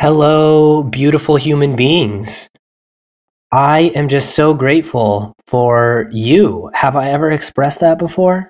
Hello, beautiful human beings. I am just so grateful for you. Have I ever expressed that before?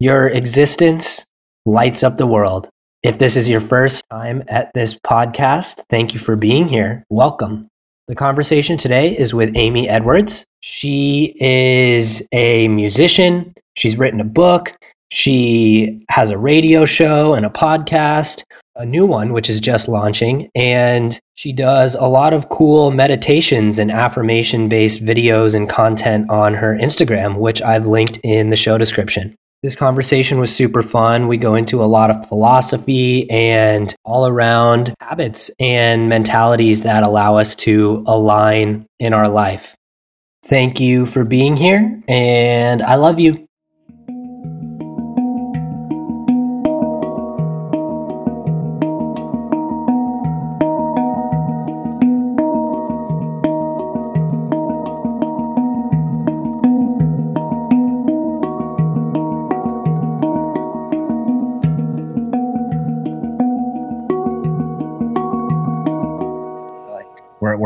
Your existence lights up the world. If this is your first time at this podcast, thank you for being here. Welcome. The conversation today is with Amy Edwards. She is a musician. She's written a book. She has a radio show and a podcast a new one, which is just launching. And she does a lot of cool meditations and affirmation based videos and content on her Instagram, which I've linked in the show description. This conversation was super fun. We go into a lot of philosophy and all around habits and mentalities that allow us to align in our life. Thank you for being here, and I love you.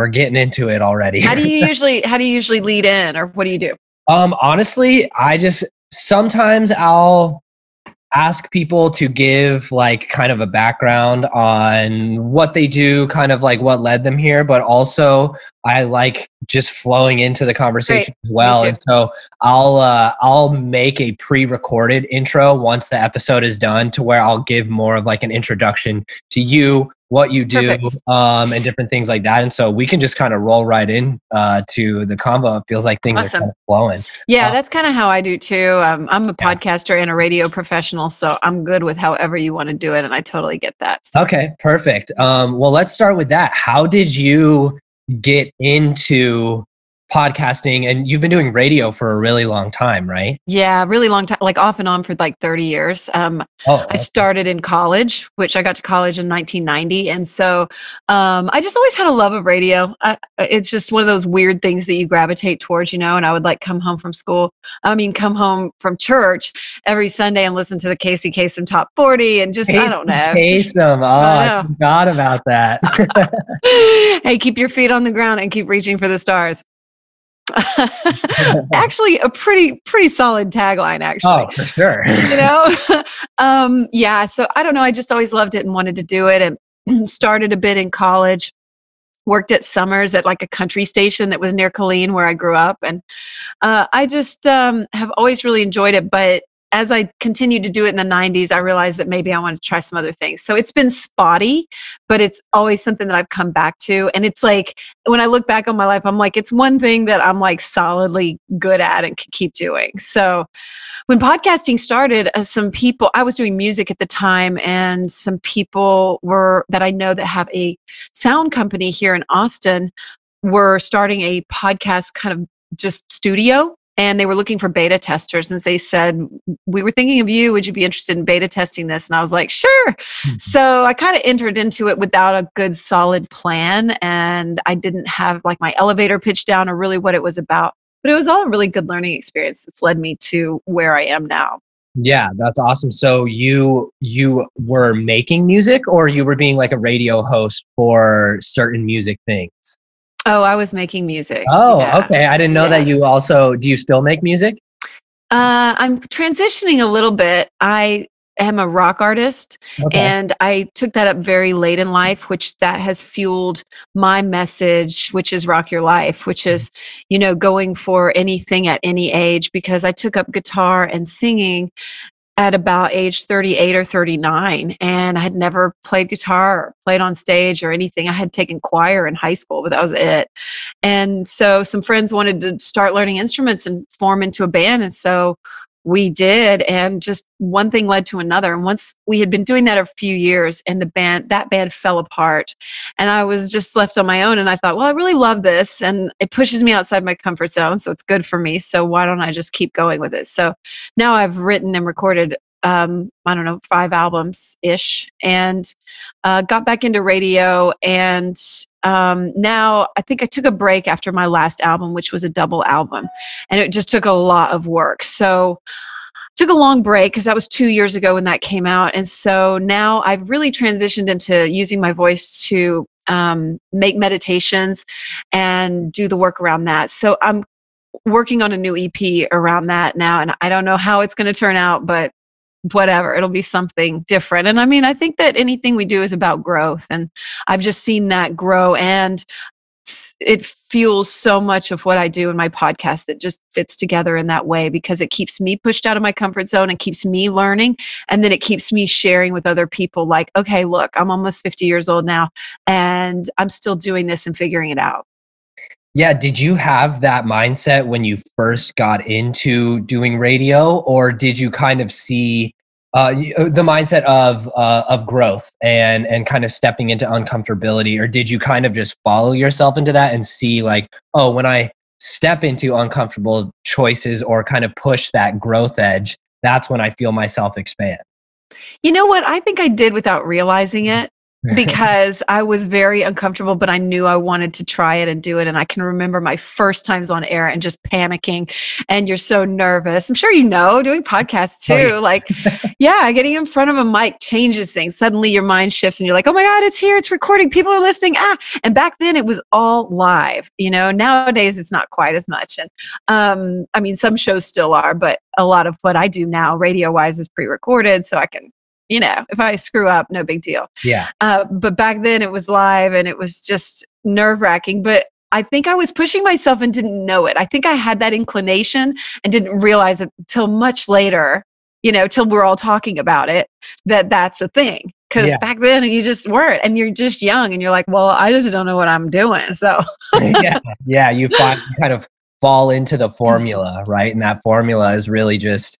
We're getting into it already. how do you usually how do you usually lead in or what do you do? Um honestly, I just sometimes I'll ask people to give like kind of a background on what they do, kind of like what led them here, but also I like just flowing into the conversation Great. as well. And so I'll uh, I'll make a pre-recorded intro once the episode is done to where I'll give more of like an introduction to you, what you do, um, and different things like that. And so we can just kind of roll right in uh, to the convo. It feels like things awesome. are kind of flowing. Yeah, uh, that's kind of how I do too. Um, I'm a yeah. podcaster and a radio professional, so I'm good with however you want to do it, and I totally get that. So. Okay, perfect. Um, well, let's start with that. How did you get into podcasting and you've been doing radio for a really long time right? Yeah really long time like off and on for like 30 years. Um, oh, i started in college which i got to college in 1990 and so um, i just always had a love of radio. I, it's just one of those weird things that you gravitate towards you know and i would like come home from school i mean come home from church every sunday and listen to the casey Kasem top 40 and just Casey i don't know Kasem. oh I, I forgot about that. Hey keep your feet on the ground and keep reaching for the stars actually a pretty pretty solid tagline actually. Oh for sure. You know? Um yeah so i don't know i just always loved it and wanted to do it. And started a bit in college worked at summers at like a country station that was near Killeen where i grew up and uh, i just um, have always really enjoyed it but as I continued to do it in the 90s, I realized that maybe I want to try some other things. So it's been spotty, but it's always something that I've come back to. And it's like when I look back on my life, I'm like, it's one thing that I'm like solidly good at and can keep doing. So when podcasting started, uh, some people, I was doing music at the time, and some people were that I know that have a sound company here in Austin were starting a podcast kind of just studio and they were looking for beta testers and they said we were thinking of you. Would you be interested in beta testing this? And i was like sure. Mm-hmm. so i kind of entered into it without a good solid plan and i didn't have like my elevator pitch down or really what it was about but it was all a really good learning experience that's led me to where i am now. Yeah that's awesome. So you you were making music or you were being like a radio host for certain music things Oh, I was making music. Oh, yeah. okay. I didn't know yeah. that you also do you still make music? Uh, I'm transitioning a little bit. I am a rock artist okay. and I took that up very late in life, which that has fueled my message, which is rock your life, which mm-hmm. is, you know, going for anything at any age because I took up guitar and singing at about age 38 or 39 and i had never played guitar played on stage or anything. I had taken choir in high school but that was it. And so some friends wanted to start learning instruments and form into a band and so we did and just one thing led to another and once we had been doing that a few years and the band that band fell apart and i was just left on my own and i thought well i really love this and it pushes me outside my comfort zone so it's good for me so why don't i just keep going with it so now i've written and recorded um, I don't know, five albums ish, and uh, got back into radio. And um, now I think I took a break after my last album, which was a double album, and it just took a lot of work. So took a long break because that was two years ago when that came out and so now i've really transitioned into using my voice to um, make meditations and do the work around that. So I'm working on a new EP around that now, and I don't know how it's going to turn out, but whatever it'll be something different and i mean i think that anything we do is about growth and i've just seen that grow and it fuels so much of what I do in my podcast that just fits together in that way because it keeps me pushed out of my comfort zone and keeps me learning. And then it keeps me sharing with other people, like, okay, look, I'm almost 50 years old now and I'm still doing this and figuring it out. Yeah. Did you have that mindset when you first got into doing radio, or did you kind of see uh, uh, the mindset of uh, of growth and and kind of stepping into uncomfortability, or did you kind of just follow yourself into that and see like, oh, when I step into uncomfortable choices or kind of push that growth edge, that's when I feel myself expand. You know what? I think I did without realizing it because I was very uncomfortable, but I knew I wanted to try it and do it. And I can remember my first times on air and just panicking. And you're so nervous. I'm sure you know, doing podcasts too. Oh, yeah. Like, yeah, getting in front of a mic changes things. Suddenly your mind shifts and you're like, oh my God, it's here, it's recording, people are listening. Ah. And back then it was all live. You know, nowadays it's not quite as much. And um, I mean, some shows still are, but a lot of what I do now, radio wise, is pre recorded. So I can you know, if I screw up, no big deal. Yeah. Uh, but back then it was live and it was just nerve wracking. But I think I was pushing myself and didn't know it. I think I had that inclination and didn't realize it till much later, you know, till we're all talking about it, that that's a thing. Because yeah. back then you just weren't, and you're just young, and you're like, well, I just don't know what I'm doing. So, yeah, yeah, you find, kind of fall into the formula, right? And that formula is really just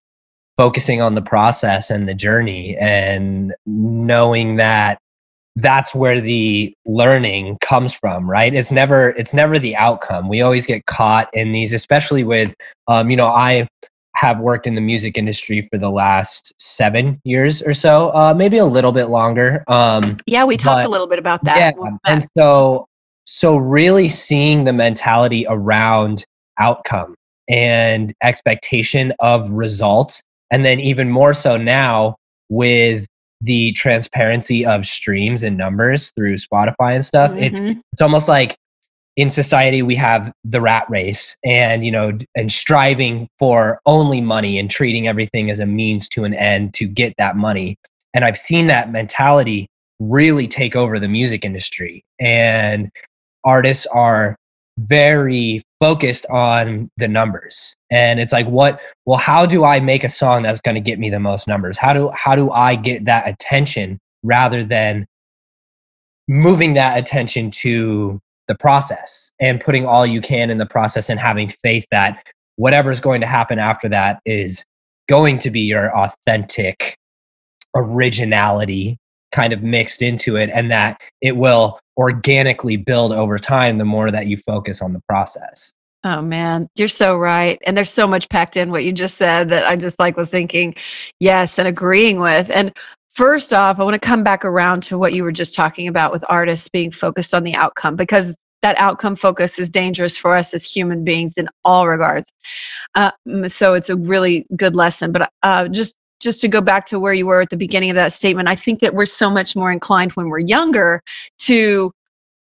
focusing on the process and the journey and knowing that that's where the learning comes from right? It's never it's never the outcome. We always get caught in these especially with um, you know i have worked in the music industry for the last seven years or so uh, maybe a little bit longer um, yeah we talked a little bit about that. yeah, and so so really seeing the mentality around outcome and expectation of results and then even more so now with the transparency of streams and numbers through Spotify and stuff. Mm-hmm. It's it's almost like in society we have the rat race and you know and striving for only money and treating everything as a means to an end to get that money. And I've seen that mentality really take over the music industry and artists are very focused on the numbers. And it's like what well how do i make a song that's going to get me the most numbers? How do how do i get that attention rather than moving that attention to the process and putting all you can in the process and having faith that whatever's going to happen after that is going to be your authentic originality kind of mixed into it and that it will organically build over time the more that you focus on the process. Oh man, you're so right. And there's so much packed in what you just said that I just like was thinking yes and agreeing with. And first off, I want to come back around to what you were just talking about with artists being focused on the outcome because that outcome focus is dangerous for us as human beings in all regards. Uh, so it's a really good lesson. But uh, just just to go back to where you were at the beginning of that statement, I think that we're so much more inclined when we're younger to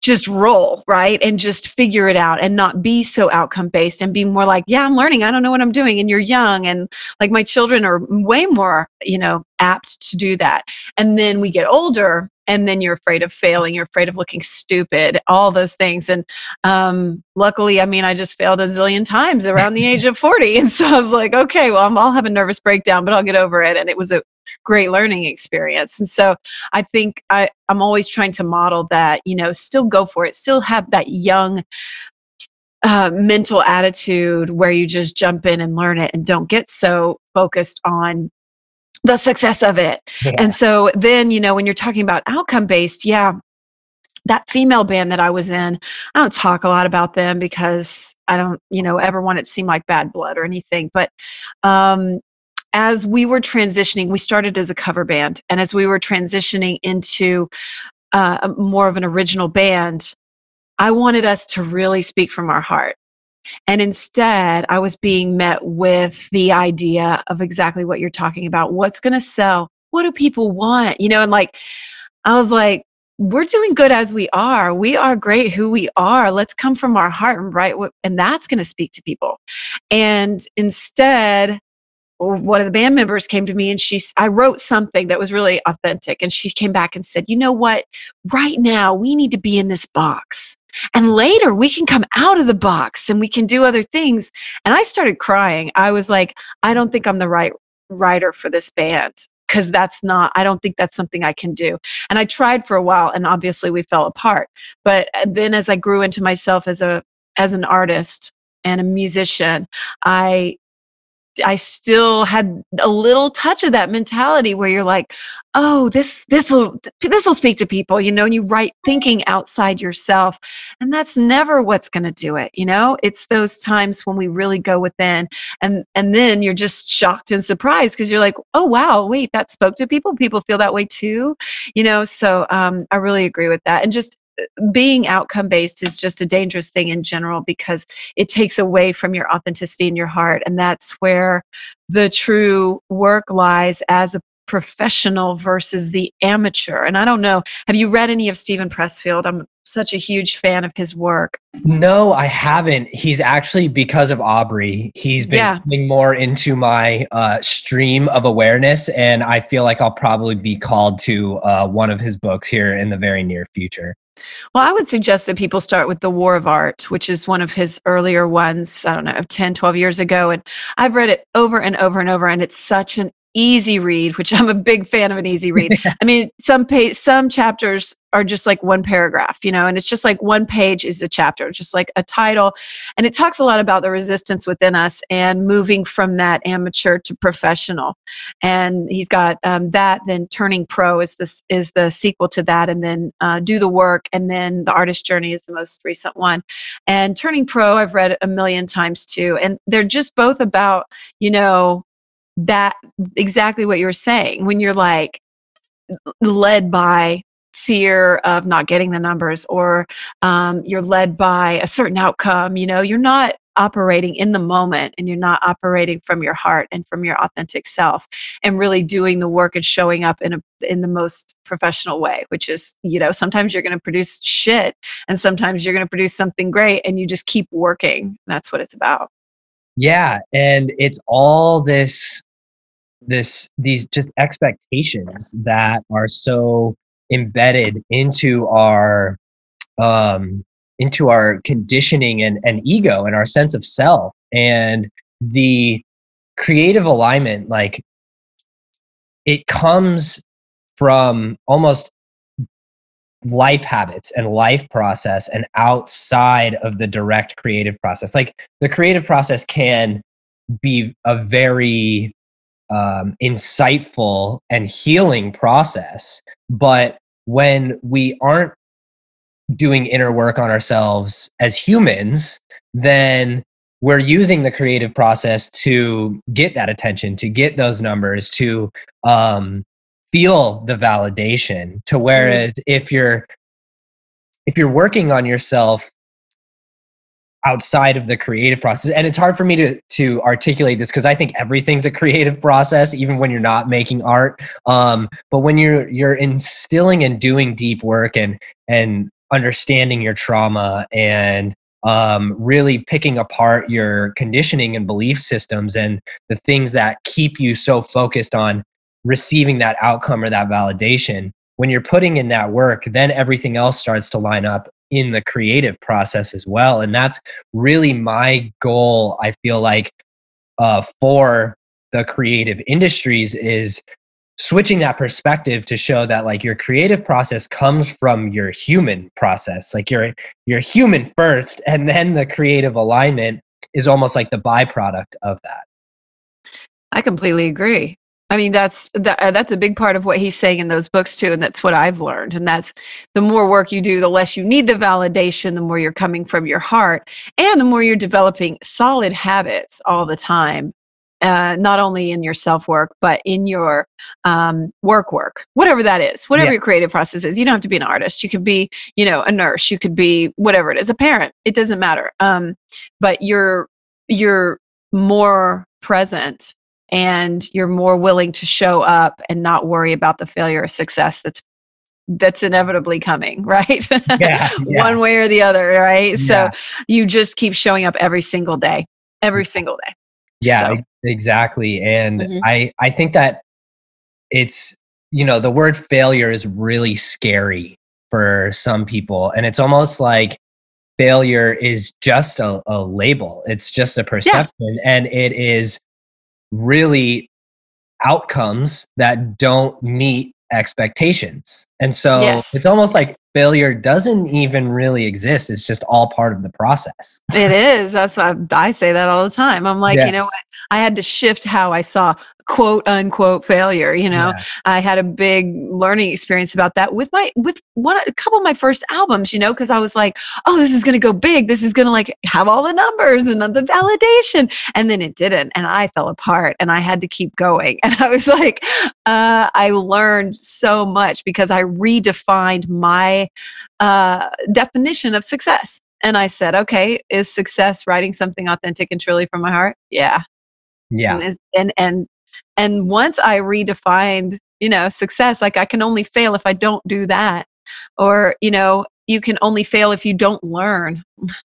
just roll, right? And just figure it out and not be so outcome based and be more like, yeah, I'm learning. I don't know what I'm doing. And you're young. And like my children are way more, you know, apt to do that. And then we get older and then you're afraid of failing. You're afraid of looking stupid, all those things. And um, luckily, I mean, I just failed a zillion times around the age of 40. And so I was like, okay, well, I'll have a nervous breakdown, but I'll get over it. And it was a great learning experience. And so I think I, I'm always trying to model that, you know, still go for it, still have that young uh, mental attitude where you just jump in and learn it and don't get so focused on the success of it. Yeah. And so then, you know, when you're talking about outcome based, yeah, that female band that I was in, I don't talk a lot about them because I don't, you know, ever want it to seem like bad blood or anything. But um, as we were transitioning, we started as a cover band. And as we were transitioning into uh, more of an original band, I wanted us to really speak from our heart. And instead, I was being met with the idea of exactly what you're talking about. What's going to sell? What do people want? You know, and like, I was like, we're doing good as we are. We are great who we are. Let's come from our heart and right, and that's going to speak to people. And instead, one of the band members came to me and she I wrote something that was really authentic and she came back and said, "You know what? Right now we need to be in this box. And later we can come out of the box and we can do other things." And I started crying. I was like, "I don't think I'm the right writer for this band." Because that's not, I don't think that's something I can do. And I tried for a while and obviously we fell apart. But uh, then as I grew into myself as a, as an artist, and a musician, I I still had a little touch of that mentality where you're like, oh, this this will this will speak to people, you know, and you write thinking outside yourself. And that's never what's going to do it, you know? It's those times when we really go within and and then you're just shocked and surprised because you're like, oh wow, wait, that spoke to people. People feel that way too. You know, so um I really agree with that. And just being outcome based is just a dangerous thing in general because it takes away from your authenticity in your heart. And that's where the true work lies as a professional versus the amateur. And I don't know, have you read any of Steven Pressfield? I'm um, such a huge fan of his work. No, I haven't. He's actually because of Aubrey, he's been yeah. coming more into my uh, stream of awareness, and I feel like I'll probably be called to uh, one of his books here in the very near future. Well, I would suggest that people start with The War of Art, which is one of his earlier ones, I don't know, 10, 12 years ago. And I've read it over and over and over, and it's such an easy read, which I'm a big fan of an easy read. I mean, some page, some chapters are just like one paragraph, you know, and it's just like one page is a chapter, just like a title. And it talks a lot about the resistance within us and moving from that amateur to professional. And he's got um, that, then Turning Pro is this is the sequel to that, and then uh, Do the Work, and then The Artist Journey is the most recent one. And Turning Pro, I've read a million times too. And they're just both about, you know, that exactly what you're saying when you're like led by fear of not getting the numbers or um, you're led by a certain outcome you know you're not operating in the moment and you're not operating from your heart and from your authentic self and really doing the work and showing up in a in the most professional way which is you know sometimes you're going to produce shit and sometimes you're going to produce something great and you just keep working. That's what it's about. Yeah and it's all this this these just expectations that are so embedded into our um into our conditioning and, and ego and our sense of self. And the creative alignment like it comes from almost life habits and life process and outside of the direct creative process. Like the creative process can be a very um, insightful and healing process. But when we aren't doing inner work on ourselves as humans, then we're using the creative process to get that attention, to get those numbers, to um, feel the validation. To whereas mm-hmm. if you're if you're working on yourself outside of the creative process. And it's hard for me to to articulate this because i think everything's a creative process even when you're not making art. Um, but when you're you're instilling and doing deep work and and understanding your trauma and um, really picking apart your conditioning and belief systems and the things that keep you so focused on receiving that outcome or that validation when you're putting in that work then everything else starts to line up in the creative process as well and that's really my goal i feel like uh, for the creative industries is switching that perspective to show that like your creative process comes from your human process like you're you're human first and then the creative alignment is almost like the byproduct of that. I completely agree I mean, that's that, uh, that's a big part of what he's saying in those books too, and that's what I've learned. And that's the more work you do, the less you need the validation, the more you're coming from your heart, and the more you're developing solid habits all the time. Uh, not only in your self work, but in your um, work work, whatever that is, whatever yeah. your creative process is. You don't have to be an artist. You could be, you know, a nurse. You could be whatever it is, a parent. It doesn't matter. Um, but you're you're more present and you're more willing to show up and not worry about the failure or success that's that's inevitably coming, right? Yeah, yeah. One way or the other, right? Yeah. So you just keep showing up every single day, every single day. Yeah, So, exactly. And Mhm. I I think that it's you know the word failure is really scary for some people, and it's almost like failure is just a, a label. It's just a perception, and it is really outcomes that don't meet expectations. And so Yes. it's almost like failure doesn't even really exist. It's just all part of the process. It is. That's why I say that all the time. I'm like, Yeah. you know what? I had to shift how I saw quote unquote failure. You know, Yeah. I had a big learning experience about that with my with one a couple of my first albums. You know, because I was like, oh, this is going to go big. This is going to like have all the numbers and the validation, and then it didn't, and I fell apart, and I had to keep going. And I was like, uh, I learned so much because I redefined my uh, definition of success. And I said, okay, is success writing something authentic and truly from my heart? Yeah. Yeah. And, and, and, and once I redefined, you know, success, like I can only fail if I don't do that. Or, you know, you can only fail if you don't learn.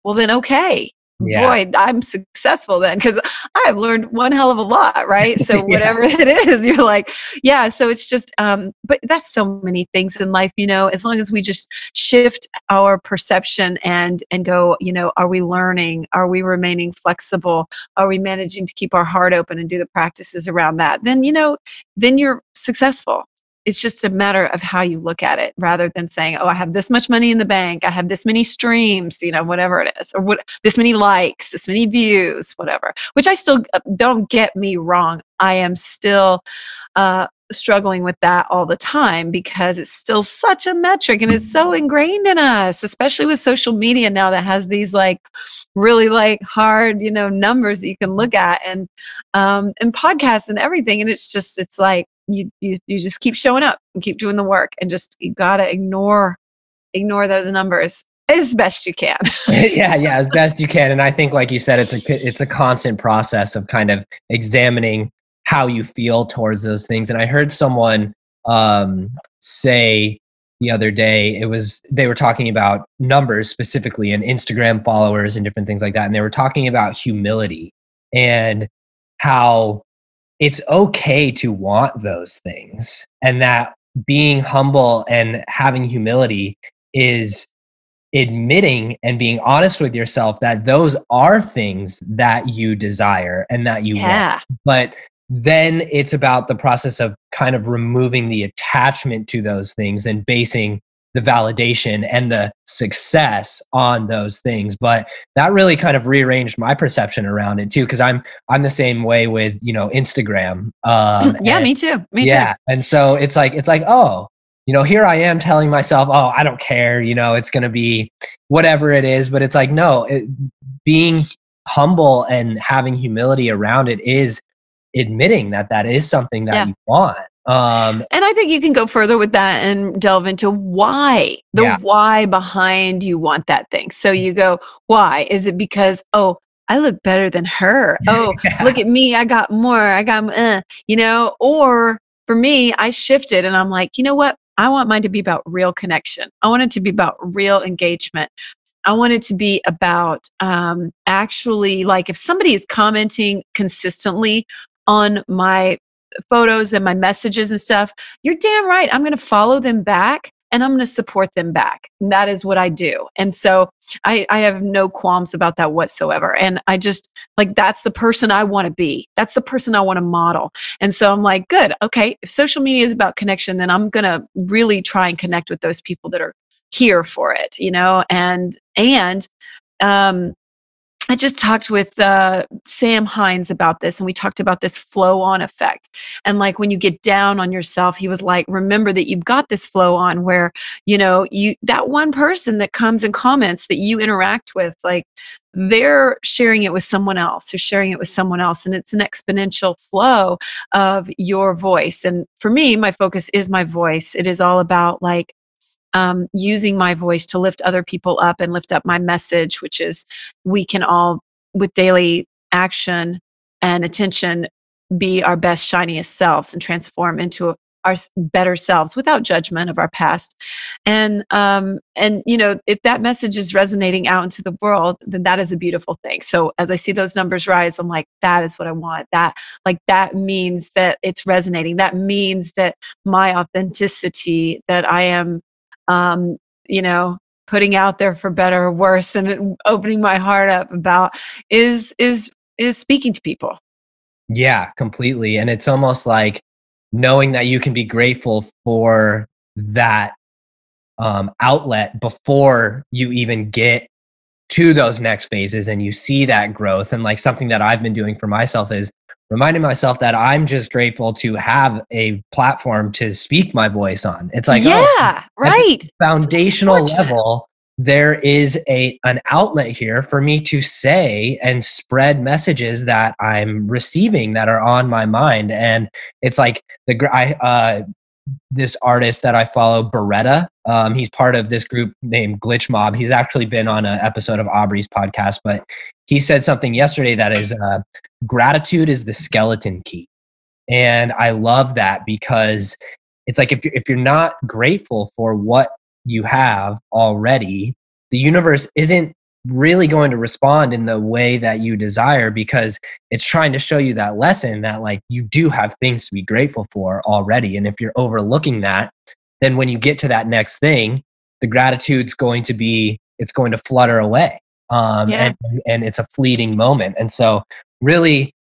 Well, then, okay. Yeah. Boy, I'm successful then because I've learned one hell of a lot, right? So Yeah. whatever it is, you're like, yeah. So it's just, um, but that's so many things in life, you know. As long as we just shift our perception and and go, you know, are we learning? Are we remaining flexible? Are we managing to keep our heart open and do the practices around that? Then you know, then you're successful. It's just a matter of how you look at it rather than saying, oh, I have this much money in the bank, I have this many streams, you know, whatever it is, or what this many likes, this many views, whatever. Which I still uh, don't get me wrong. I am still uh, struggling with that all the time because it's still such a metric and it's so ingrained in us, especially with social media now that has these like really like hard, you know, numbers that you can look at and um and podcasts and everything. And it's just it's like you you you just keep showing up and keep doing the work and just you gotta ignore ignore those numbers as best you can. yeah, yeah, as best you can. And I think, like you said, it's a it's a constant process of kind of examining how you feel towards those things. And I heard someone um, say the other day it was they were talking about numbers specifically and Instagram followers and different things like that, and they were talking about humility and how it's okay to want those things and that being humble and having humility is admitting and being honest with yourself that those are things that you desire and that you want. yeah. But then it's about the process of kind of removing the attachment to those things and basing the validation and the success on those things but that really kind of rearranged my perception around it too because i'm i'm the same way with you know instagram um yeah, and- me too. Me too. yeah and so it's like it's like oh you know here i am telling myself oh i don't care you know it's going to be whatever it is but it's like no it, being humble and having humility around it is admitting that that is something that Yeah. you want um And I think you can go further with that and delve into why, the Yeah. why behind you want that thing. So you go, why? Is it because, oh, I look better than her? Oh, look at me. I got more. I got, uh, you know, or for me, I shifted and I'm like, you know what? I want mine to be about real connection. I want it to be about real engagement. I want it to be about um, actually like if somebody is commenting consistently on my photos and my messages and stuff, you're damn right. I'm going to follow them back and I'm going to support them back. And that is what I do. And so I, I have no qualms about that whatsoever. And I just like, that's the person I want to be. That's the person I want to model. And so I'm like, good. Okay. If social media is about connection, then I'm going to really try and connect with those people that are here for it, you know, and, and, um, I just talked with uh, Sam Hines about this, and we talked about this flow on effect. And like when you get down on yourself, he was like, remember that you've got this flow on where, you know, you that one person that comes and comments that you interact with, like they're sharing it with someone else, they're sharing it with someone else. And it's an exponential flow of your voice. And for me, my focus is my voice. It is all about like, um, using my voice to lift other people up and lift up my message, which is we can all, with daily action and attention, be our best, shiniest selves and transform into our better selves without judgment of our past. And um and you know if that message is resonating out into the world then that is a beautiful thing. So as i see those numbers rise i'm like that is what i want. That like that means that it's resonating. That means that my authenticity that i am um you know putting out there for better or worse and opening my heart up about is is is speaking to people. Yeah completely and it's almost like knowing that you can be grateful for that um, outlet before you even get to those next phases and you see that growth and like something that i've been doing for myself is reminding myself that i'm just grateful to have a platform to speak my voice on it's like oh, yeah oh, right foundational level there is a an outlet here for me to say and spread messages that I'm receiving that are on my mind. And it's like the I uh, this artist that I follow, Boreta. Um, he's part of this group named Glitch Mob. He's actually been on an episode of Aubrey's podcast, but he said something yesterday that is uh, gratitude is the skeleton key. And I love that because it's like if you're, if you're not grateful for what you have already, the universe isn't really going to respond in the way that you desire because it's trying to show you that lesson that like you do have things to be grateful for already and if you're overlooking that then when you get to that next thing the gratitude's going to be it's going to flutter away um, yeah. and, and it's a fleeting moment. And so really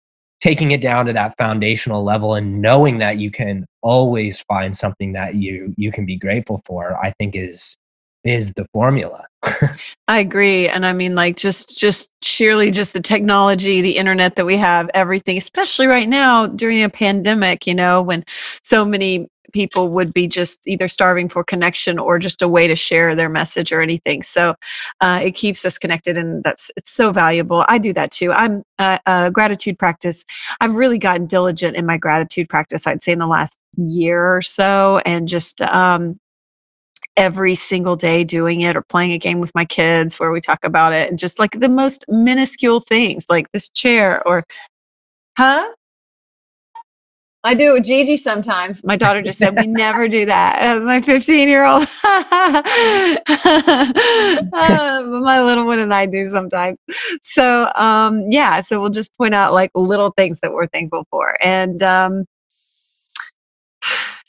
taking it down to that foundational level and knowing that you can always find something that you you can be grateful for i think is is the formula. I agree. And i mean like just just sheerly just the technology the internet that we have everything especially right now during a pandemic you know when so many people would be just either starving for connection or just a way to share their message or anything. So uh, it keeps us connected and that's it's so valuable. I do that too. I'm uh, a gratitude practice i've really gotten diligent in my gratitude practice i'd say in the last year or so and just um, every single day doing it or playing a game with my kids where we talk about it and just like the most minuscule things like this chair or huh I do it with Gigi sometimes. My daughter just said, We never do that. As my 15 year old. uh, my little one and I do sometimes. So, um, yeah, so we'll just point out like little things that we're thankful for. And um,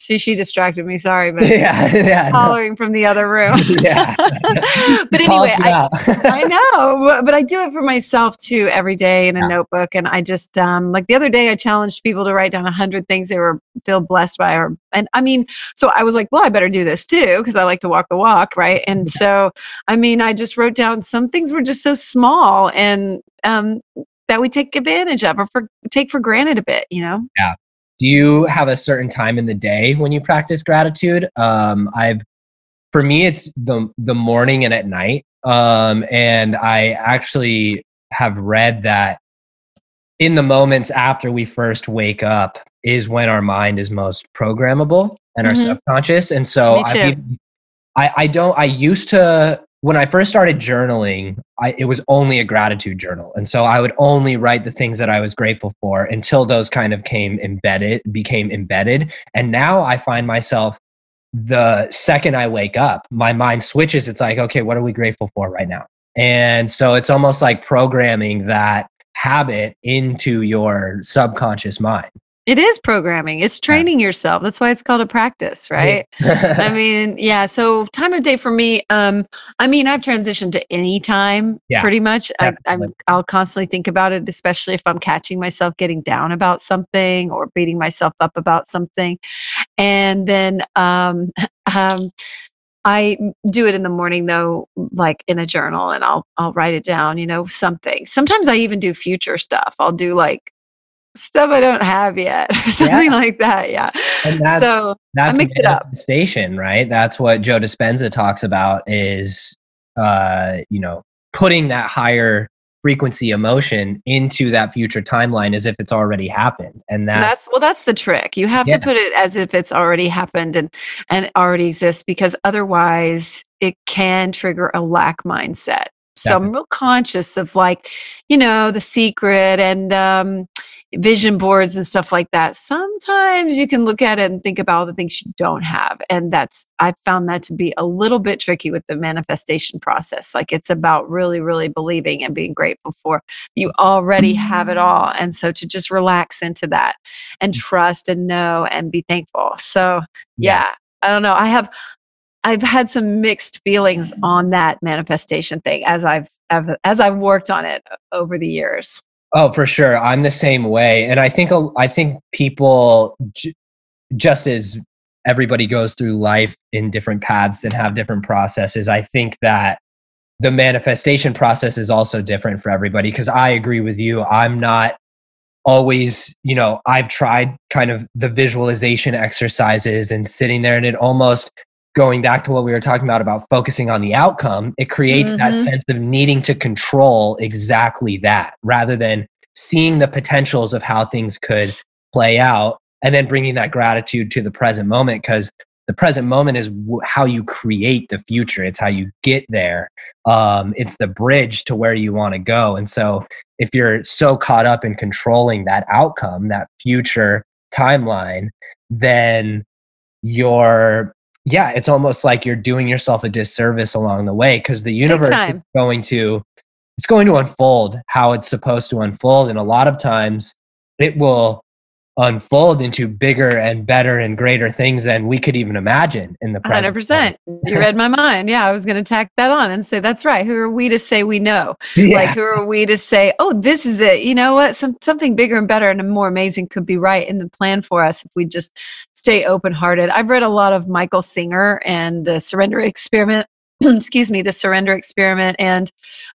she she distracted me. Sorry, but yeah, yeah hollering no. from the other room. yeah. but anyway, I, I know, but I do it for myself too every day in a yeah. notebook. And I just um, like the other day, I challenged people to write down a hundred things they were feel blessed by, or and I mean, so I was like, well, I better do this too because I like to walk the walk, right? And yeah. so, I mean, I just wrote down some things were just so small and um, that we take advantage of or for take for granted a bit, you know? Yeah do you have a certain time in the day when you practice gratitude? Um, i've for me it's the the morning and at night. Um, and i actually have read that in the moments after we first wake up is when our mind is most programmable and our mm-hmm. subconscious. And so I, I i don't i used to when I first started journaling, I, it was only a gratitude journal. And so I would only write the things that I was grateful for until those kind of came embedded, became embedded. And now I find myself the second I wake up, my mind switches. It's like, okay, what are we grateful for right now? And so it's almost like programming that habit into your subconscious mind. It is programming. It's training yeah. yourself. That's why it's called a practice, right? I mean, yeah. So time of day for me, um, I mean, I've transitioned to any time yeah. pretty much. I, I'm, I'll constantly think about it, especially if I'm catching myself getting down about something or beating myself up about something. And then, um, um, I do it in the morning though, like in a journal, and I'll I'll write it down. You know, something. Sometimes I even do future stuff. I'll do like stuff I don't have yet, or something yeah. like that. Yeah. And that's, so that's I mix it up. Station, right? That's what Joe Dispenza talks about is, uh, you know, putting that higher frequency emotion into that future timeline as if it's already happened and that's, that's well that's the trick you have yeah. to put it as if it's already happened and and already exists because otherwise it can trigger a lack mindset So I'm real conscious of like, you know, the secret and um, vision boards and stuff like that. Sometimes you can look at it and think about all the things you don't have. And that's, I found that to be a little bit tricky with the manifestation process. Like it's about really, really believing and being grateful for you already have it all. And so to just relax into that and mm. trust and know and be thankful. So, yeah. yeah. I don't know. I have I've had some mixed feelings on that manifestation thing as I've as I've worked on it over the years. Oh, for sure. I'm the same way, and I think I think people just as everybody goes through life in different paths and have different processes. I think that the manifestation process is also different for everybody because I agree with you. I'm not always, you know, I've tried kind of the visualization exercises and sitting there and it almost going back to what we were talking about about focusing on the outcome, it creates mm-hmm. that sense of needing to control exactly that rather than seeing the potentials of how things could play out and then bringing that gratitude to the present moment because the present moment is w- how you create the future. It's how you get there. Um, it's the bridge to where you want to go. And so if you're so caught up in controlling that outcome that future timeline then you're yeah, it's almost like you're doing yourself a disservice along the way because the universe is going to it's going to unfold how it's supposed to unfold and a lot of times it will unfold into bigger and better and greater things than we could even imagine in the present. 100%. you read my mind. Yeah, I was going to tack that on and say, that's right. Who are we to say we know? Yeah. Like, who are we to say, oh, this is it? You know what? Some, something bigger and better and more amazing could be right in the plan for us if we just stay open hearted. I've read a lot of Michael Singer and the Surrender Experiment. excuse me, the Surrender Experiment and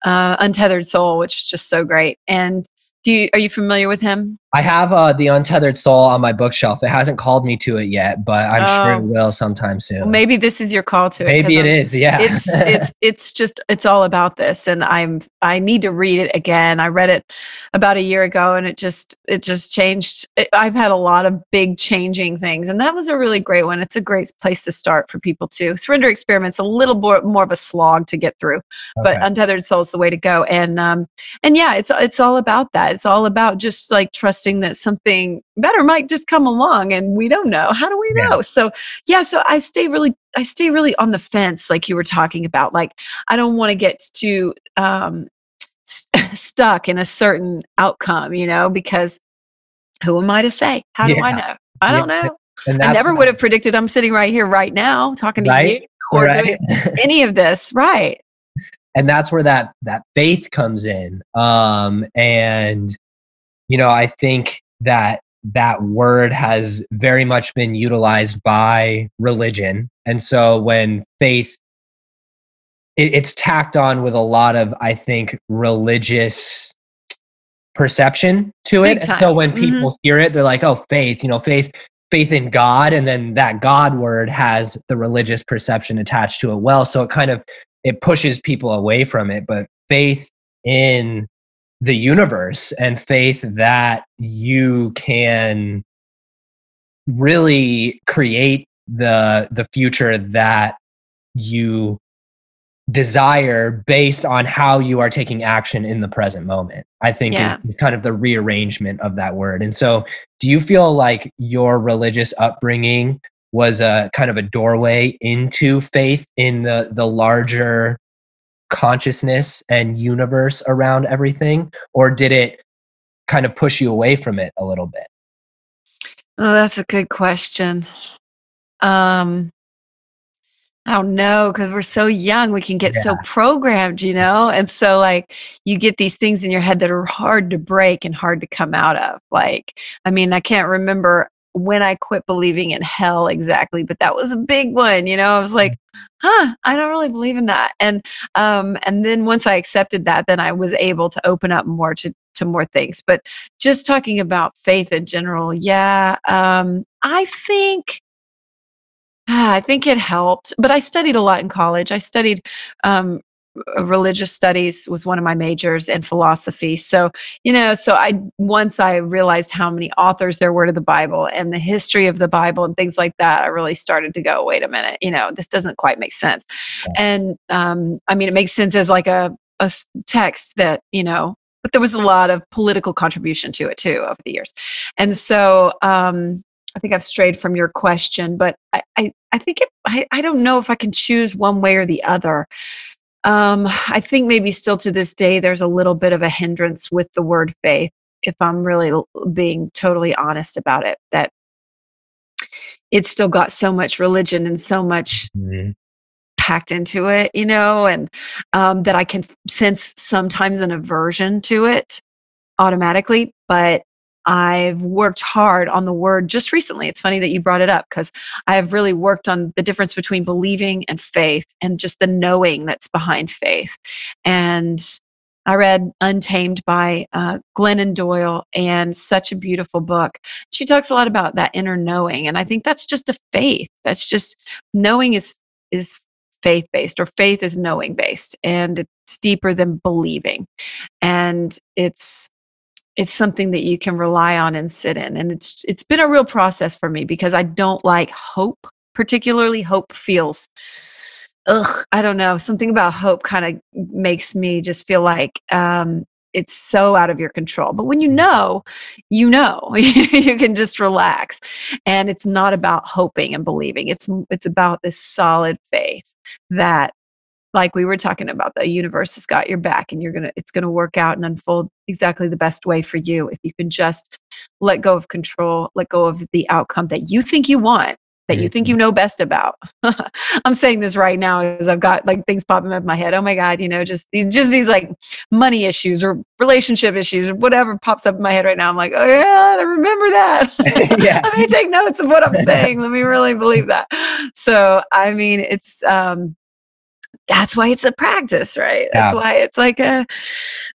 uh, Untethered Soul, which is just so great. And do you are you familiar with him? I have uh, the Untethered Soul on my bookshelf. It hasn't called me to it yet, but I'm oh. sure it oh. will sometime soon. Well, maybe this is your call to it. Maybe it I'm, is. Yeah. It's it's it's just it's all about this, and I'm I need to read it again. I read it about a year ago, and it just it just changed. It, I've had a lot of big changing things, and that was a really great one. It's a great place to start for people too. Surrender Experiment's a little more more of a slog to get through, okay. but Untethered Soul is the way to go. And um and yeah, it's it's all about that. It's all about just like trusting that something better might just come along and we don't know how do we know yeah. so yeah so i stay really i stay really on the fence like you were talking about like i don't want to get too um st- stuck in a certain outcome you know because who am i to say how yeah. do i know i don't know i never would have predicted i'm sitting right here right now talking to right? you or right? doing any of this right and that's where that that faith comes in um and you know i think that that word has very much been utilized by religion. And so when faith, it, it's tacked on with a lot of, I think, religious perception to it. So when mm-hmm. people mm-hmm. hear it, they're like, oh, faith, you know, faith, faith in God. And then that God word has the religious perception attached to it well. So it kind of, it pushes people away from it. But faith in the universe and faith that you can really create the the future that you desire based on how you are taking action in the present moment i think yeah. is, is, kind of the rearrangement of that word and so do you feel like your religious upbringing was a kind of a doorway into faith in the the larger consciousness and universe around everything or did it kind of push you away from it a little bit oh that's a good question um I don't know because we're so young, we can get yeah. so programmed, you know? And so, like, you get these things in your head that are hard to break and hard to come out of. Like, I mean, I can't remember when I quit believing in hell exactly, but that was a big one. You know, I was like, huh, I don't really believe in that. And um, and then once I accepted that, then I was able to open up more to to more things. But just talking about faith in general, yeah, um, I think I think it helped, but I studied a lot in college. I studied um, religious studies was one of my majors and philosophy. So you know so i once i realized how many authors there were to the bible and the history of the bible and things like that i really started to go wait a minute you know this doesn't quite make sense. And um, i mean it makes sense as like a a text that you know but there was a lot of political contribution to it too over the years. And so um I think I've strayed from your question, but I, I, I think it, I, I don't know if I can choose one way or the other. Um, I think maybe still to this day, there's a little bit of a hindrance with the word faith, if I'm really being totally honest about it, that it's still got so much religion and so much mm-hmm. packed into it, you know, and um, that I can sense sometimes an aversion to it automatically. But I've worked hard on the word just recently. It's funny that you brought it up because I have really worked on the difference between believing and faith and just the knowing that's behind faith. And I read Untamed by uh, Glennon Doyle, and such a beautiful book. She talks a lot about that inner knowing, and I think that's just a faith. That's just knowing is is faith based, or faith is knowing based, and it's deeper than believing, and it's it's something that you can rely on and sit in. And it's it's been a real process for me because I don't like hope, particularly hope feels ugh, I don't know. Something about hope kind of makes me just feel like um, it's so out of your control. But when you know, you know, you can just relax. And it's not about hoping and believing. It's it's about this solid faith that like we were talking about the universe has got your back and you're going to it's going to work out and unfold exactly the best way for you if you can just let go of control, let go of the outcome that you think you want that you think you mm-hmm. know best about. I'm saying this right now as I've got like things popping up in my head. Oh my God, you know, just these, just these like money issues or relationship issues or whatever pops up in my head right now. I'm like, oh yeah, I remember that. yeah. Let me take notes of what I'm saying. Let me really believe that. So, I mean, it's, um, that's why it's a practice, right? That's yeah. why it's like a,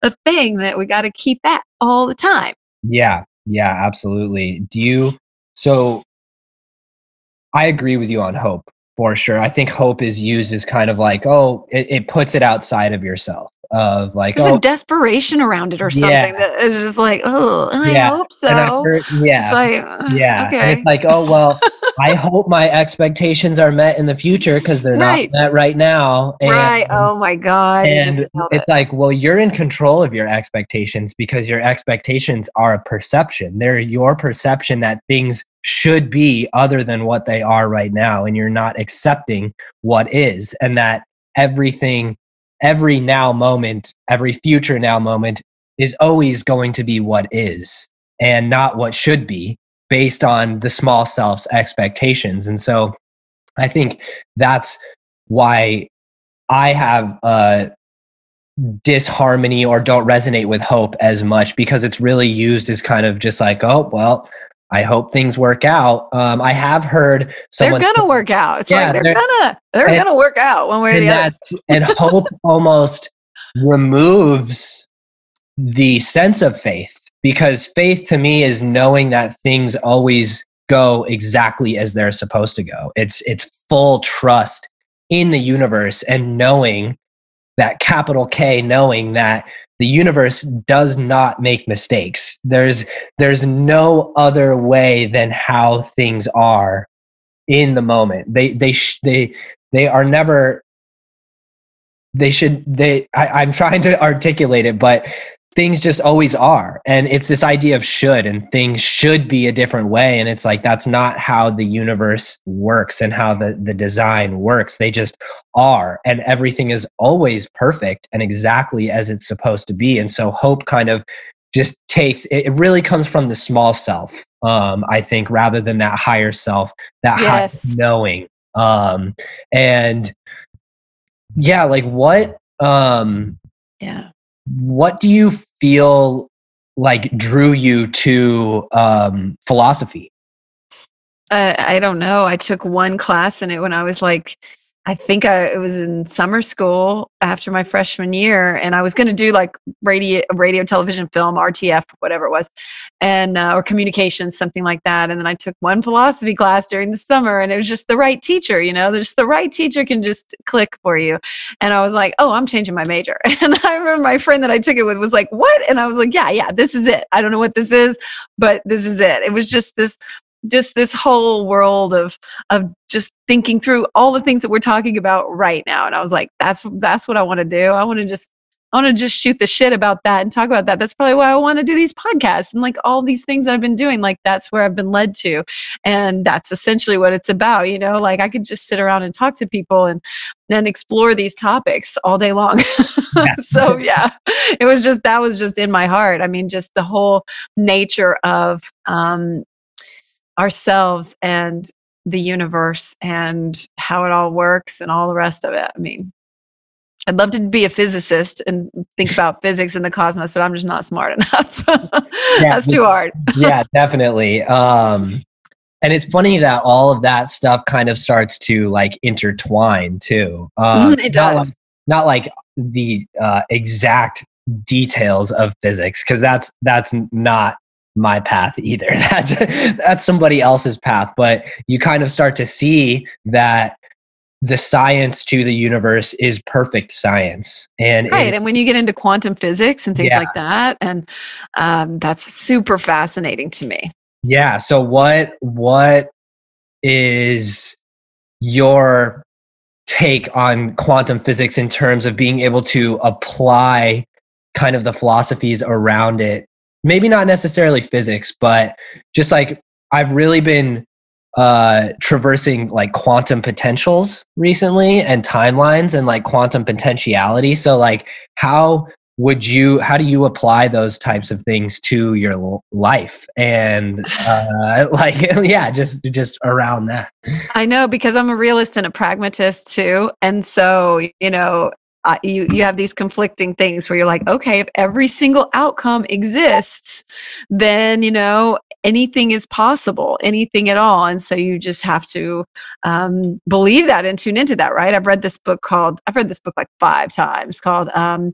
a thing that we got to keep at all the time. Yeah. Yeah, absolutely. Do you, so I agree with you on hope for sure. I think hope is used as kind of like, oh, it, it puts it outside of yourself. Of like, there's oh, a desperation around it or something yeah. that is just like, oh, I yeah. hope so. Heard, yeah, like, uh, yeah. Okay. And it's like, oh well, I hope my expectations are met in the future because they're right. not met right now. And, right. Oh my god. And it's it. like, well, you're in control of your expectations because your expectations are a perception. They're your perception that things should be other than what they are right now and you're not accepting what is and that everything every now moment every future now moment is always going to be what is and not what should be based on the small self's expectations. And so i think that's why i have a disharmony or don't resonate with hope as much because it's really used as kind of just like oh well I hope things work out. Um, I have heard someone they're gonna work out. It's yeah, like they're, they're gonna they're and, gonna work out one way or the other. and hope almost removes the sense of faith because faith to me is knowing that things always go exactly as they're supposed to go. It's it's full trust in the universe and knowing that capital K, knowing that the universe does not make mistakes. There's there's no other way than how things are in the moment. They they sh- they they are never they should they I, i'm trying to articulate it but things just always are. And it's this idea of should and things should be a different way. And it's like that's not how the universe works and how the the design works. They just are and everything is always perfect and exactly as it's supposed to be. And so hope kind of just takes it really comes from the small self um i think rather than that higher self that yes. high knowing. Um and yeah like what um yeah what do you feel like drew you to um, philosophy? I don't know. I took one class in it when I was like I think I, it was in summer school after my freshman year, and I was going to do like radio, radio, television, film, RTF, whatever it was, and uh, or communications, something like that. And then I took one philosophy class during the summer, and it was just the right teacher. You know, just the right teacher can just click for you. And I was like, oh, I'm changing my major. And I remember my friend that I took it with was like, what? And I was like, yeah, yeah, this is it. I don't know what this is, but this is it. It was just this just this whole world of of just thinking through all the things that we're talking about right now and i was like that's that's what i want to do i want to just I want to just shoot the shit about that and talk about that. That's probably why I want to do these podcasts and like all these things that I've been doing. Like that's where I've been led to. And that's essentially what it's about. You know, like I could just sit around and talk to people and and explore these topics all day long. Yeah. so yeah, it was just that was just in my heart. I mean, just the whole nature of um ourselves and the universe and how it all works and all the rest of it. I mean, I'd love to be a physicist and think about physics and the cosmos, but I'm just not smart enough. yeah, That's too hard. yeah, definitely. Um, and it's funny that all of that stuff kind of starts to like intertwine too. Um, it does. Not like, not like the uh, exact details of physics, because that's that's not my path either. That's that's somebody else's path. But you kind of start to see that the science to the universe is perfect science and right it, and when you get into quantum physics and things yeah. like that and um, that's super fascinating to me yeah so what what is your take on quantum physics in terms of being able to apply kind of the philosophies around it maybe not necessarily physics but just like i've really been uh, traversing like quantum potentials recently and timelines and like quantum potentiality. So, like, how would you how do you apply those types of things to your life? And uh, like yeah just just around that. I know because i'm a realist and a pragmatist too. And so you know uh, you you have these conflicting things where you're like okay if every single outcome exists then you know anything is possible, anything at all. And so you just have to um, believe that and tune into that, right? I've read this book called, I've read this book like five times called um,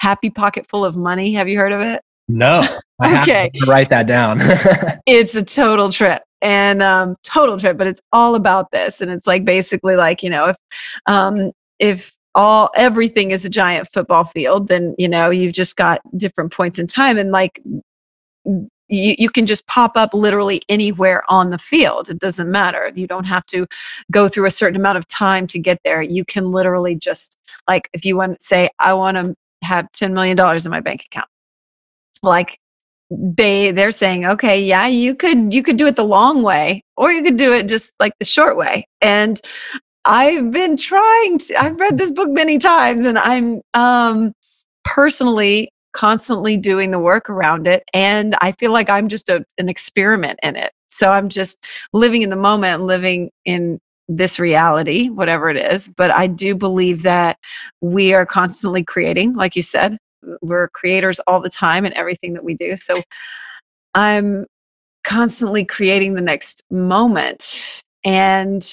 Happy Pocket Full of Money. Have you heard of it? No. I okay. write that down. it's a total trip and um, total trip, but it's all about this. And it's like basically like, you know, if, um, if all everything is a giant football field then you know you've just got different points in time and like you, you can just pop up literally anywhere on the field. It doesn't matter. You don't have to go through a certain amount of time to get there. You can literally just, like, if you want to say, I want to have $10 million in my bank account, like, they they're saying okay yeah you could you could do it the long way or you could do it just like the short way and i've been trying to i've read this book many times and i'm um personally constantly doing the work around it. And I feel like I'm just a, an experiment in it. So I'm just living in the moment, and living in this reality, whatever it is. But I do believe that we are constantly creating, like you said, we're creators all the time in everything that we do. So I'm constantly creating the next moment. And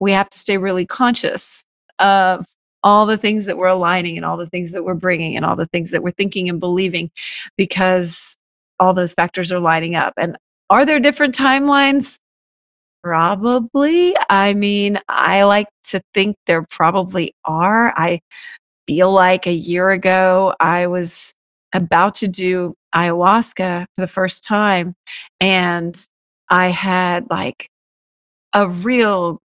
we have to stay really conscious of all the things that we're aligning and all the things that we're bringing and all the things that we're thinking and believing because all those factors are lining up. And are there different timelines? Probably. I mean, I like to think there probably are. I feel like a year ago I was about to do ayahuasca for the first time and I had like a real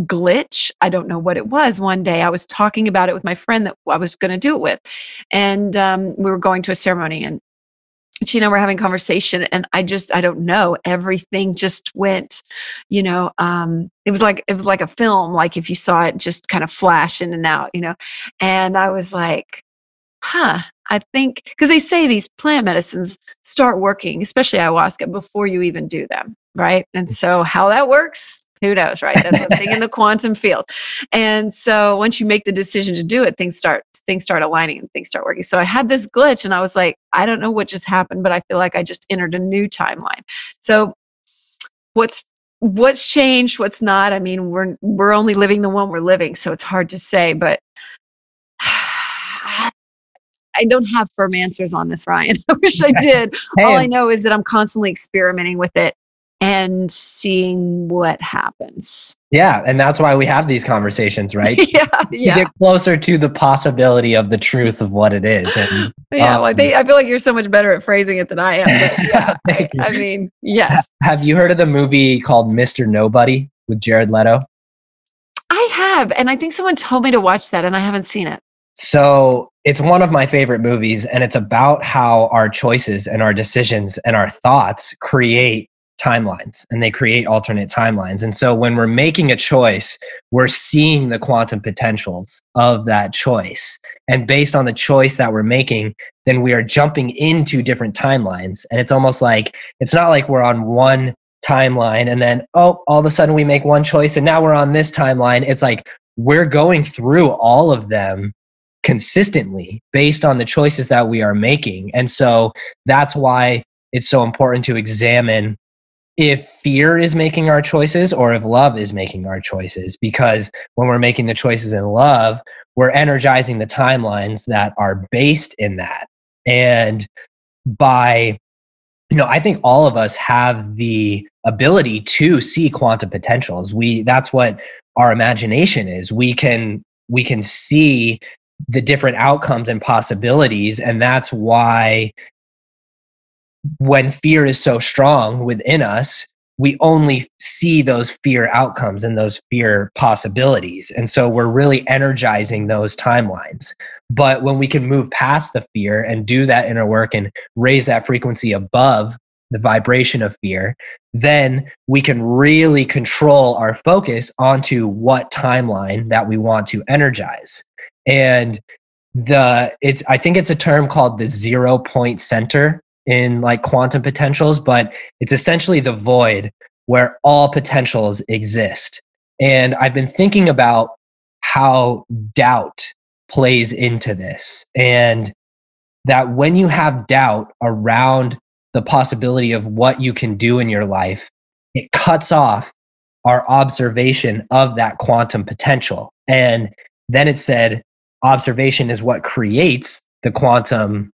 glitch. I don't know what it was. One day I was talking about it with my friend that I was going to do it with. And um, we were going to a ceremony and she and I were having conversation and I just, I don't know, everything just went, you know, um, it was like, it was like a film, like if you saw it just kind of flash in and out, you know? And I was like, huh, I think, because they say these plant medicines start working, especially ayahuasca, before you even do them, right? And so how that works, who knows right? That's something in the quantum field. And so once you make the decision to do it things start things start aligning and things start working. So i had this glitch and i was like i don't know what just happened but i feel like i just entered a new timeline. So what's what's changed what's not? I mean we're we're only living the one we're living so it's hard to say but I don't have firm answers on this, Ryan. I wish I did. Hey. All I know is that I'm constantly experimenting with it and seeing what happens. Yeah, and that's why we have these conversations, right? yeah, yeah. To get closer to the possibility of the truth of what it is. And, yeah, um, well, I think I feel like you're so much better at phrasing it than I am. yeah, I, I, mean, yes. Have you heard of the movie called Mr. Nobody with Jared Leto? I have, and I think someone told me to watch that, and I haven't seen it. So it's one of my favorite movies, and it's about how our choices and our decisions and our thoughts create timelines and they create alternate timelines. And so when we're making a choice, we're seeing the quantum potentials of that choice. And based on the choice that we're making, then we are jumping into different timelines. And it's almost like it's not like we're on one timeline and then, oh, all of a sudden we make one choice and now we're on this timeline. It's like we're going through all of them consistently based on the choices that we are making. And so that's why it's so important to examine if fear is making our choices or if love is making our choices. Because when we're making the choices in love, we're energizing the timelines that are based in that. And by, you know, I think all of us have the ability to see quantum potentials. We that's what our imagination is. We can we can see the different outcomes and possibilities and that's why when fear is so strong within us, we only see those fear outcomes and those fear possibilities. And so we're really energizing those timelines. But when we can move past the fear and do that inner work and raise that frequency above the vibration of fear, then we can really control our focus onto what timeline that we want to energize. And the it's I think it's a term called the zero point center in like quantum potentials, but it's essentially the void where all potentials exist. And I've been thinking about how doubt plays into this and that when you have doubt around the possibility of what you can do in your life, it cuts off our observation of that quantum potential. And then it said, observation is what creates the quantum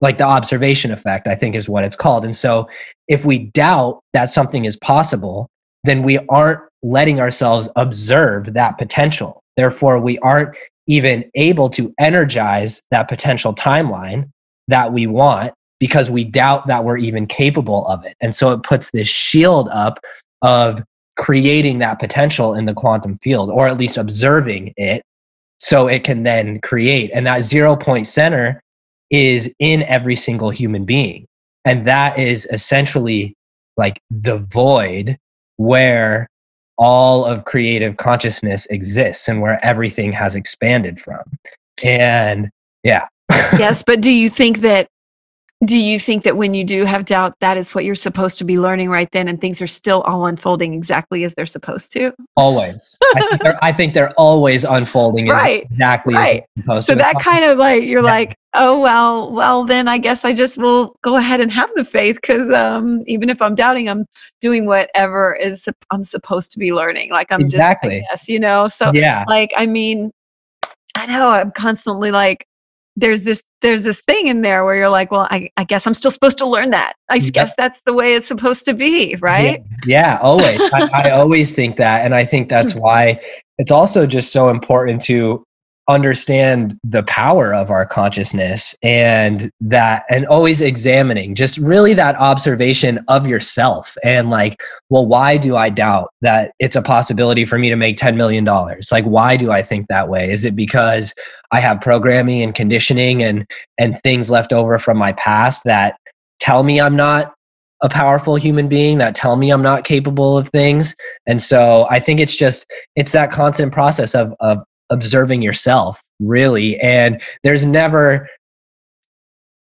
like the observation effect i think is what it's called. And so if we doubt that something is possible then we aren't letting ourselves observe that potential. Therefore we aren't even able to energize that potential timeline that we want because we doubt that we're even capable of it. And so it puts this shield up of creating that potential in the quantum field or at least observing it so it can then create. And that zero point center is in every single human being. And that is essentially like the void where all of creative consciousness exists and where everything has expanded from. And yeah. yes, but do you think that do you think that when you do have doubt that is what you're supposed to be learning right then and things are still all unfolding exactly as they're supposed to? Always. I, think I, think they're, always unfolding right exactly right. so that kind of like you're yeah. like oh well well then i guess i just will go ahead and have the faith because um, even if i'm doubting i'm doing whatever is i'm supposed to be learning. Like i'm exactly. just yes you know? So yeah. like i mean i know i'm constantly like there's this there's this thing in there where you're like, well, I, I guess I'm still supposed to learn that. I guess that's the way it's supposed to be, right? Yeah, yeah always. I, I always think that, and I think that's hmm. why it's also just so important to understand the power of our consciousness and that and always examining just really that observation of yourself and like well why do i doubt that it's a possibility for me to make 10 million dollars like why do i think that way is it because i have programming and conditioning and and things left over from my past that tell me i'm not a powerful human being that tell me I'm not capable of things. And so I think it's just it's that constant process of of observing yourself really and there's never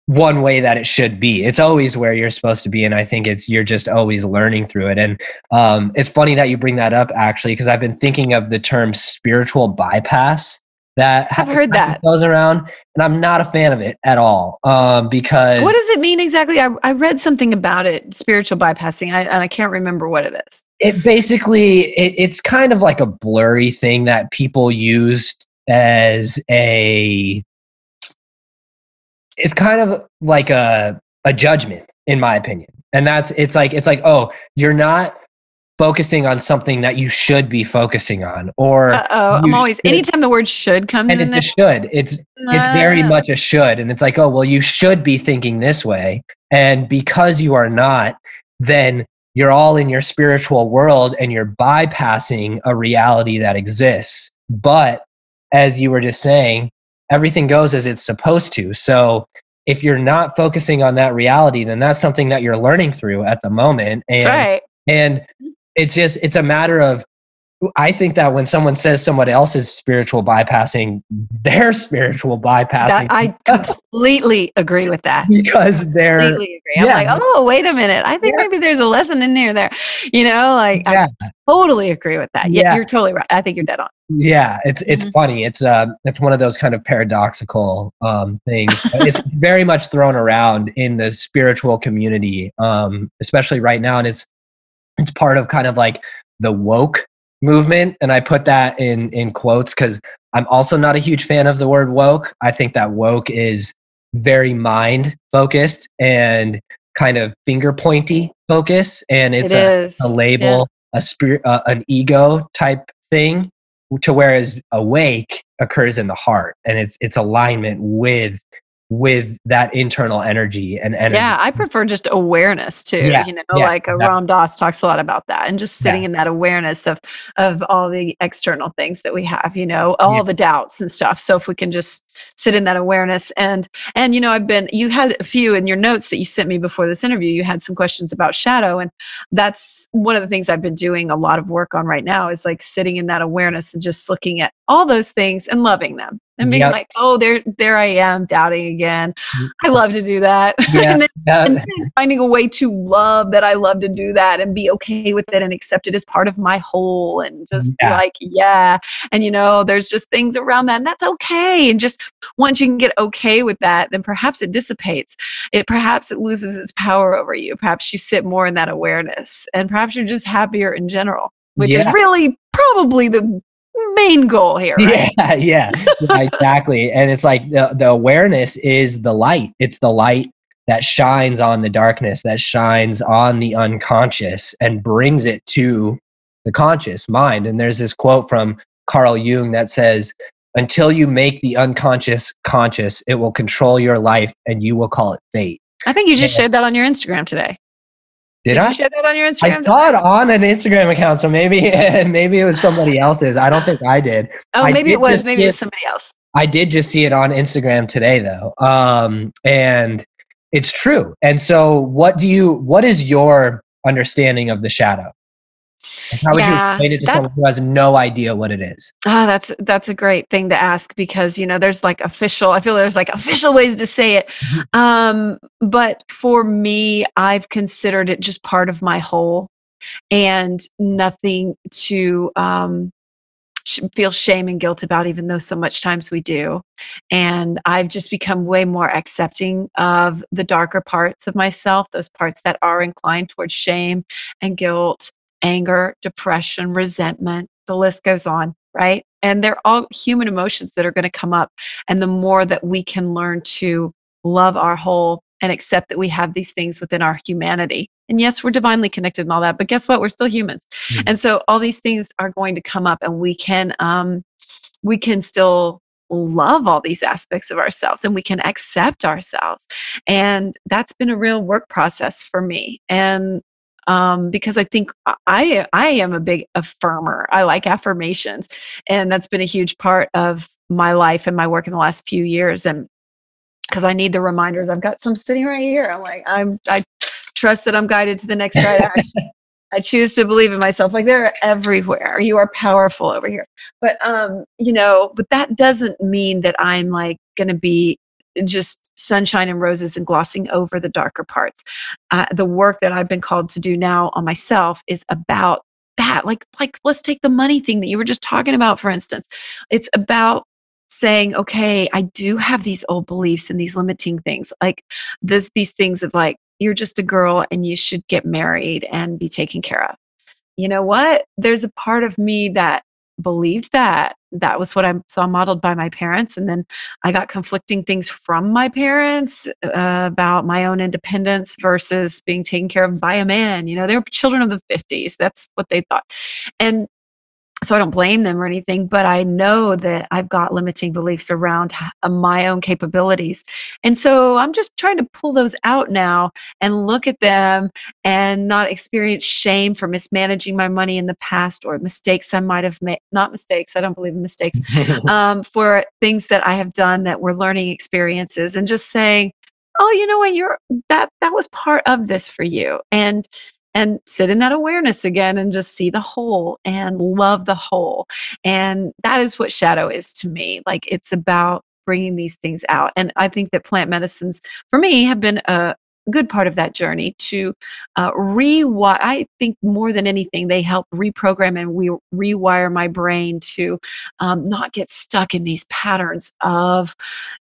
one way that it should be. It's always where you're supposed to be and i think it's you're just always learning through it. And um, it's funny that you bring that up actually because i've been thinking of the term spiritual bypass that I've heard that goes around, and I'm not a fan of it at all. Um, because what does it mean exactly? I, I read something about it, spiritual bypassing, I, and I can't remember what it is. It basically it, it's kind of like a blurry thing that people used as a. It's kind of like a a judgment, in my opinion, and that's it's like it's like oh you're not focusing on something that you should be focusing on or oh i'm always should. anytime the word should comes and in it's there, should it's it's very ah. much a should and it's like oh well you should be thinking this way and because you are not then you're all in your spiritual world and you're bypassing a reality that exists but as you were just saying everything goes as it's supposed to. So if you're not focusing on that reality, then that's something that you're learning through at the moment. And, right. and mm-hmm. It's just, it's a matter of I think that when someone says someone else is spiritual bypassing, their spiritual bypassing. That, I completely agree with that. Because they're completely agree. I'm like, oh, wait a minute. I think yeah. maybe there's a lesson in here there. You know, like yeah. I totally agree with that. Yeah, you're totally right. I think you're dead on. Yeah, it's it's mm-hmm. funny. It's uh it's one of those kind of paradoxical um things. it's very much thrown around in the spiritual community, um, especially right now. And it's it's part of kind of like the woke movement and i put that in in quotes because i'm also not a huge fan of the word woke i think that woke is very mind focused and kind of finger pointy focus and it's it a, a, label yeah. a spirit uh, an ego type thing to whereas awake occurs in the heart and it's it's alignment with with that internal energy and energy. Yeah, I prefer just awareness too. Yeah, you know, yeah, like uh, exactly. Ram Dass talks a lot about that and just sitting yeah. in that awareness of of all the external things that we have, you know, all the doubts and stuff. So if we can just sit in that awareness and and you know, I've been you had a few in your notes that you sent me before this interview, you had some questions about shadow and that's one of the things I've been doing a lot of work on right now is like sitting in that awareness and just looking at all those things and loving them and being yep. like, oh, there, there I am, doubting again. Mm. I love to do that. Yeah. and, then, yeah. and, then, finding a way to love that I love to do that and be okay with it and accept it as part of my whole and just yeah. like, yeah. And you know, there's just things around that, and that's okay. And just once you can get okay with that, then perhaps it dissipates. It perhaps it loses its power over you. Perhaps you sit more in that awareness, and perhaps you're just happier in general which is really probably the main goal here. Right? Yeah, yeah, yeah exactly. And it's like the, the awareness is the light. It's the light that shines on the darkness, that shines on the unconscious and brings it to the conscious mind. And there's this quote from Carl Jung that says, until you make the unconscious conscious, it will control your life and you will call it fate. I think you just and, shared that on your Instagram today. Did, Did I share that on your Instagram? I saw it on an Instagram account, so maybe maybe it was somebody else's. I don't think I did. Oh, maybe it was. Maybe it was somebody else. I did just see it on Instagram today, though, um, and it's true. And so, what do you? What is your understanding of the shadow? How would yeah, you explain it to that, someone who has no idea what it is? Ah, oh, that's that's a great thing to ask because you know there's like official. I feel there's like official ways to say it, mm-hmm. um, but for me, I've considered it just part of my whole, and nothing to um, feel shame and guilt about, even though so much times we do. And I've just become way more accepting of the darker parts of myself, those parts that are inclined towards shame and guilt anger, depression, resentment, the list goes on, right? And they're all human emotions that are going to come up. And the more that we can learn to love our whole and accept that we have these things within our humanity. And yes, we're divinely connected and all that, but guess what? We're still humans. Mm-hmm. And so all these things are going to come up and we can um we can still love all these aspects of ourselves and we can accept ourselves. And that's been a real work process for me. And um, because I think I I am a big affirmer. I like affirmations, and that's been a huge part of my life and my work in the last few years. And because I need the reminders, I've got some sitting right here. I'm like I'm I trust that I'm guided to the next right action. I choose to believe in myself. Like they're everywhere. You are powerful over here. But um, you know, but that doesn't mean that I'm like going to be just sunshine and roses and glossing over the darker parts. Uh, the work that I've been called to do now on myself is about that. Like, like let's take the money thing that you were just talking about, for instance. It's about saying, okay, I do have these old beliefs and these limiting things, like this, these things of like, you're just a girl and you should get married and be taken care of. You know what? There's a part of me that believed that that was what I saw modeled by my parents. And then I got conflicting things from my parents uh, about my own independence versus being taken care of by a man. You know, they were children of the 50s. That's what they thought. And so I don't blame them or anything, but I know that I've got limiting beliefs around uh, my own capabilities. And so I'm just trying to pull those out now and look at them and not experience shame for mismanaging my money in the past or mistakes I might have made. Not mistakes, I don't believe in mistakes, um, for things that I have done that were learning experiences and just saying, oh, you know what, you're that that was part of this for you. And and sit in that awareness again and just see the whole and love the whole. And that is what shadow is to me. Like it's about bringing these things out. And I think that plant medicines, for me, have been a good part of that journey to uh, rewire. I think more than anything, they help reprogram and we rewire my brain to um, not get stuck in these patterns of,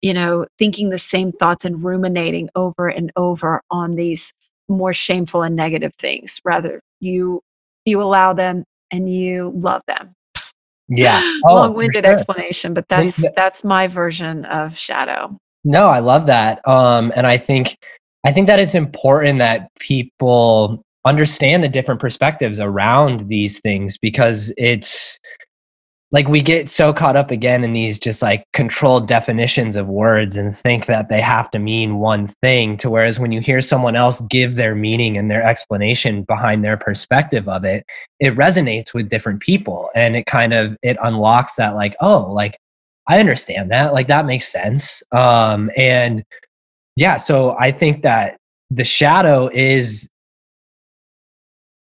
you know, thinking the same thoughts and ruminating over and over on these more shameful and negative things rather you you allow them and you love them. Yeah. Oh, long-winded sure. explanation but that's that's my version of shadow. No i love that um and i think i think that it's important that people understand the different perspectives around these things because it's like we get so caught up again in these just like controlled definitions of words and think that they have to mean one thing to whereas when you hear someone else give their meaning and their explanation behind their perspective of it it resonates with different people and it kind of it unlocks that like oh like i understand that. Like that makes sense. Um and yeah so i think that the shadow is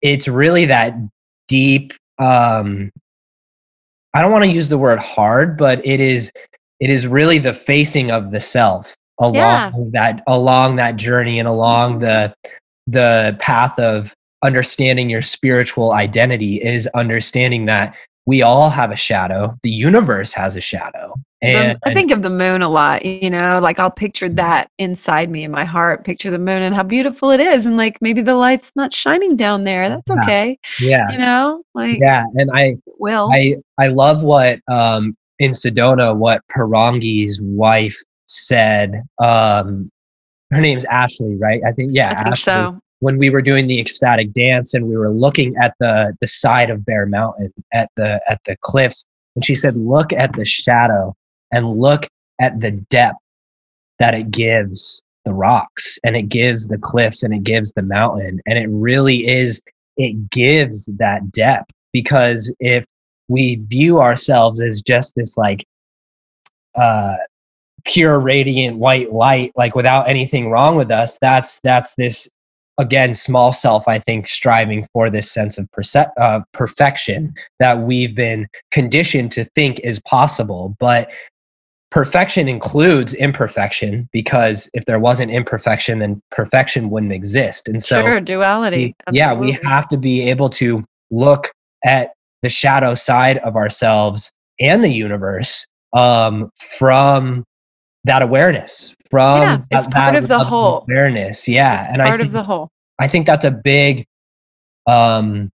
it's really that deep um I don't want to use the word hard, but it is it is really the facing of the self along yeah. that along that journey and along the the path of understanding your spiritual identity is understanding that we all have a shadow. The universe has a shadow. And i think of the moon a lot you know like i'll picture that inside me in my heart picture the moon and how beautiful it is and like maybe the light's not shining down there. That's okay yeah. you know like yeah and i will. I i love what um in sedona what Parangi's wife said um her name's ashley right? I think yeah I think ashley. so when we were doing the ecstatic dance and we were looking at the the side of Bear Mountain at the at the cliffs and she said look at the shadow and look at the depth that it gives the rocks and it gives the cliffs and it gives the mountain. And it really is it gives that depth because if we view ourselves as just this like uh pure radiant white light like without anything wrong with us that's that's this again small self i think striving for this sense of perce- uh, perfection that we've been conditioned to think is possible. But perfection includes imperfection because if there wasn't imperfection then perfection wouldn't exist. And so sure duality we, yeah we have to be able to look at the shadow side of ourselves and the universe um, from that awareness from yeah, it's that, part that of the whole. awareness yeah it's and part I think, of the whole. I think that's a big um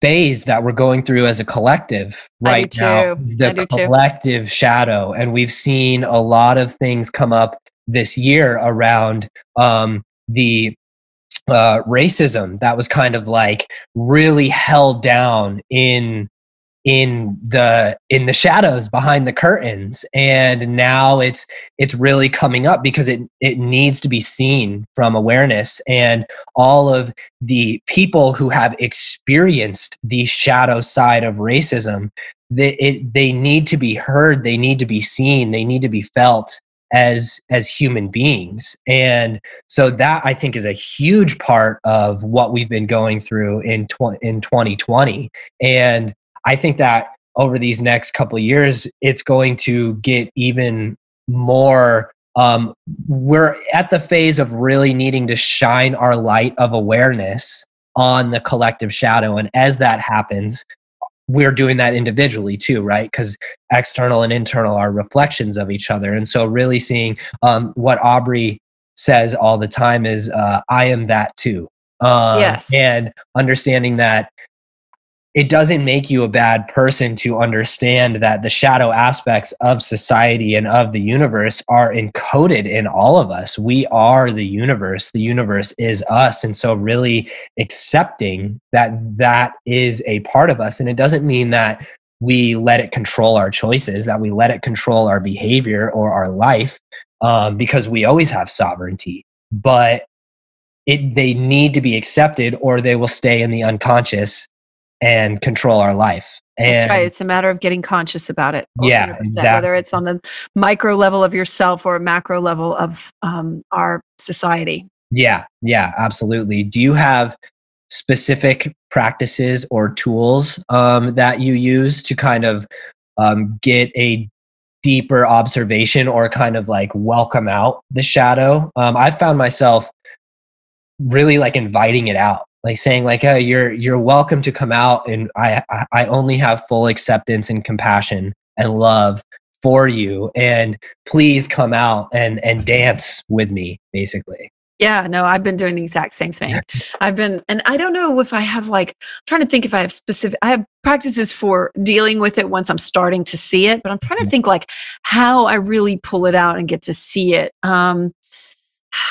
phase that we're going through as a collective right now the collective too. shadow and we've seen a lot of things come up this year around um the uh, racism that was kind of like really held down in in the in the shadows behind the curtains. And now it's it's really coming up because it it needs to be seen from awareness. And all of the people who have experienced the shadow side of racism they it, they need to be heard. They need to be seen. They need to be felt as as human beings. And so that i think is a huge part of what we've been going through in tw- in 2020 and I think that over these next couple of years, it's going to get even more. Um, we're at the phase of really needing to shine our light of awareness on the collective shadow. And as that happens, we're doing that individually too, right? Because external and internal are reflections of each other. And so, really seeing um, what Aubrey says all the time is, uh, I am that too. Um, yes. And understanding that it doesn't make you a bad person to understand that the shadow aspects of society and of the universe are encoded in all of us. We are the universe. The universe is us. And so, really accepting that that is a part of us. And it doesn't mean that we let it control our choices, that we let it control our behavior or our life, um, because we always have sovereignty. But it, they need to be accepted or they will stay in the unconscious and control our life. And That's right. It's a matter of getting conscious about it. Yeah, exactly. Whether it's on the micro level of yourself or a macro level of um, our society. Yeah, yeah, absolutely. Do you have specific practices or tools um, that you use to kind of um, get a deeper observation or kind of like welcome out the shadow? Um, I found myself really like inviting it out like saying like oh you're you're welcome to come out and i i only have full acceptance and compassion and love for you and please come out and and dance with me basically yeah, no, I've been doing the exact same thing. I've been, and I don't know if I have like, I'm trying to think if I have specific, I have practices for dealing with it once I'm starting to see it, but I'm trying to think like how I really pull it out and get to see it. Um,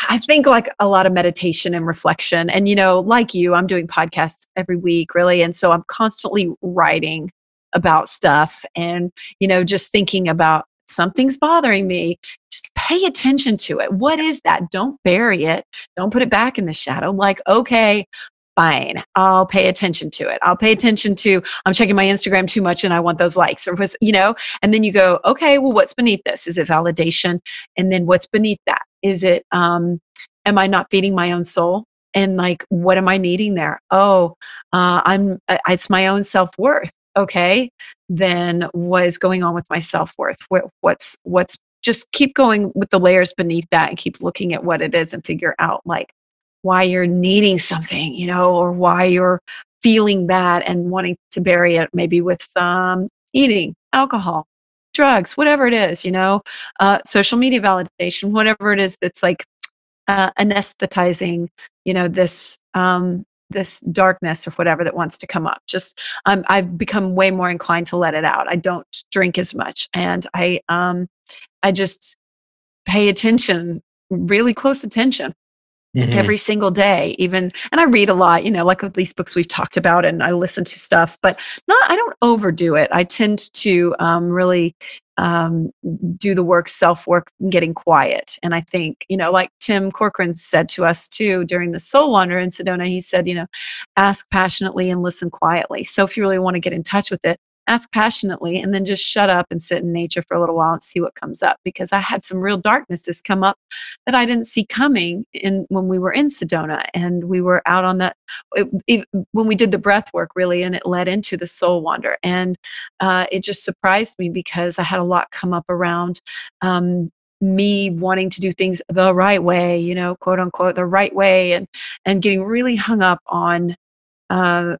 I think like a lot of meditation and reflection. And, you know, like you, I'm doing podcasts every week, really. And so I'm constantly writing about stuff and, you know, just thinking about something's bothering me. Just pay attention to it. What is that? Don't bury it. Don't put it back in the shadow. Like, okay, fine i'll pay attention to it i'll pay attention to i'm checking my instagram too much and i want those likes or was, you know and then you go okay well what's beneath this is it validation and then what's beneath that is it, um, am I not feeding my own soul? And like, what am I needing there? Oh, uh, I'm, uh, it's my own self worth. Okay. Then what is going on with my self worth? What, what's, what's, just keep going with the layers beneath that and keep looking at what it is and figure out like why you're needing something, you know, or why you're feeling bad and wanting to bury it maybe with um, eating, alcohol, drugs, whatever it is, you know, uh, social media validation, whatever it is that's like uh, anesthetizing, you know, this um, this darkness or whatever that wants to come up. Just um, I've become way more inclined to let it out. I don't drink as much, and I um, I just pay attention, really close attention Mm-hmm. every single day even and i read a lot you know like with these books we've talked about and i listen to stuff but not i don't overdo it. I tend to um, really um, do the work self work getting quiet. And i think you know like tim corcoran said to us too during the soul wander in sedona he said you know ask passionately and listen quietly. So if you really want to get in touch with it ask passionately and then just shut up and sit in nature for a little while and see what comes up because i had some real darknesses come up that i didn't see coming in when we were in sedona and we were out on that it, it, when we did the breath work really and it led into the soul wander. And uh, it just surprised me because i had a lot come up around um, me wanting to do things the right way you know quote unquote the right way and and getting really hung up on uh,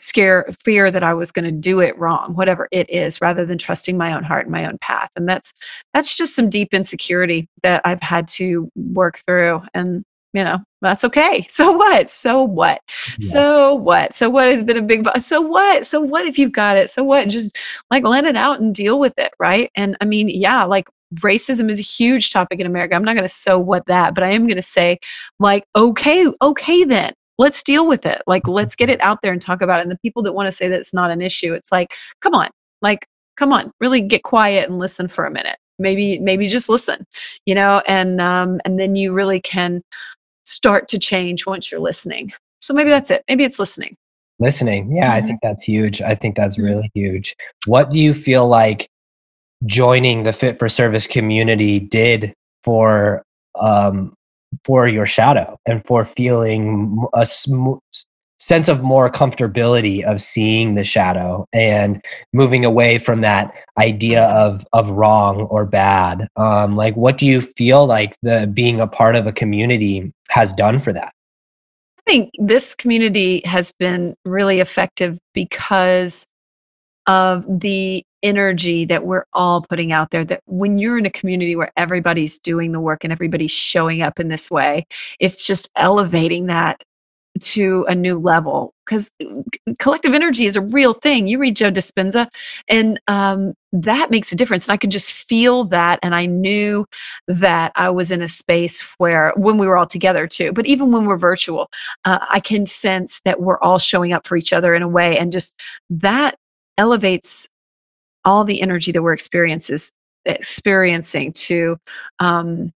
scare fear that i was going to do it wrong whatever it is rather than trusting my own heart and my own path and that's that's just some deep insecurity that i've had to work through and you know that's okay. So what? So what? Yeah. so what? So what has been a big so what? So what if you've got it? So what? Just like let it out and deal with it right? And i mean yeah like racism is a huge topic in america. I'm not going to so what that but i am going to say like okay okay then let's deal with it. Like, let's get it out there and talk about it. And the people that want to say that it's not an issue, it's like, come on, like, come on, really get quiet and listen for a minute. Maybe, maybe just listen, you know, and um, and then you really can start to change once you're listening. So maybe that's it. Maybe it's listening. Listening, yeah, mm-hmm. I think that's huge. I think that's mm-hmm. really huge. What do you feel like joining the Fit for Service community did for um, for your shadow and for feeling a sm- sense of more comfortability of seeing the shadow and moving away from that idea of of wrong or bad. Um like what do you feel like the being a part of a community has done for that? I think this community has been really effective because of the energy that we're all putting out there that when you're in a community where everybody's doing the work and everybody's showing up in this way it's just elevating that to a new level because collective energy is a real thing. You read Joe Dispenza, and um, that makes a difference. And I could just feel that, and I knew that I was in a space where, when we were all together too, but even when we're virtual, uh, I can sense that we're all showing up for each other in a way, and just that elevates all the energy that we're experiences experiencing to um,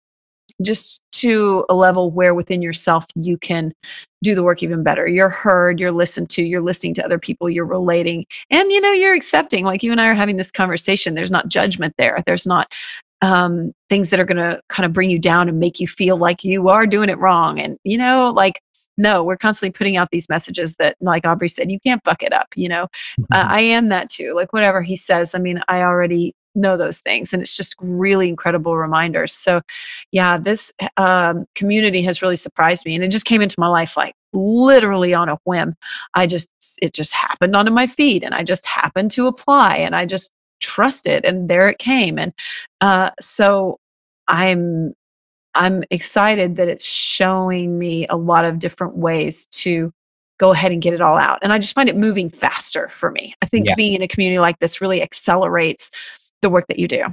just to a level where within yourself you can do the work even better. You're heard, you're listened to, you're listening to other people, you're relating, and you know, you're accepting. Like you and I are having this conversation. There's not judgment there. There's not um, things that are going to kind of bring you down and make you feel like you are doing it wrong. And, you know, like, no, we're constantly putting out these messages that, like Aubrey said, you can't fuck it up. You know, uh, mm-hmm. uh, I am that too. Like, whatever he says, I mean, I already know those things and it's just really incredible reminders so yeah this um, community has really surprised me and it just came into my life like literally on a whim i just it just happened onto my feed and i just happened to apply and i just trusted and there it came and uh, so i'm i'm excited that it's showing me a lot of different ways to go ahead and get it all out and i just find it moving faster for me i think yeah. being in a community like this really accelerates the work that you do.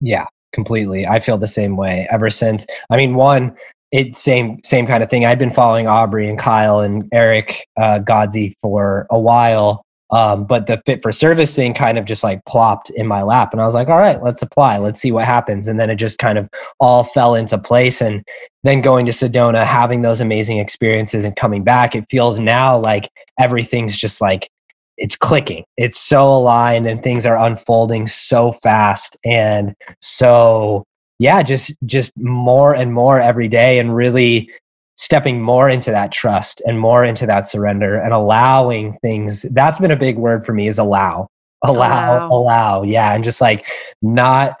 Yeah, completely. I feel the same way ever since. I mean, one, it same same kind of thing. I'd been following Aubrey and Kyle and Eric uh, Godsey for a while, um, but the fit for service thing kind of just like plopped in my lap, and I was like, "All right, let's apply. Let's see what happens." And then it just kind of all fell into place. And then going to Sedona, having those amazing experiences, and coming back, it feels now like everything's just like it's clicking. It's so aligned and things are unfolding so fast. And so, yeah, just, just more and more every day and really stepping more into that trust and more into that surrender and allowing things. That's been a big word for me is allow, allow, oh, allow. allow. Yeah. And just like not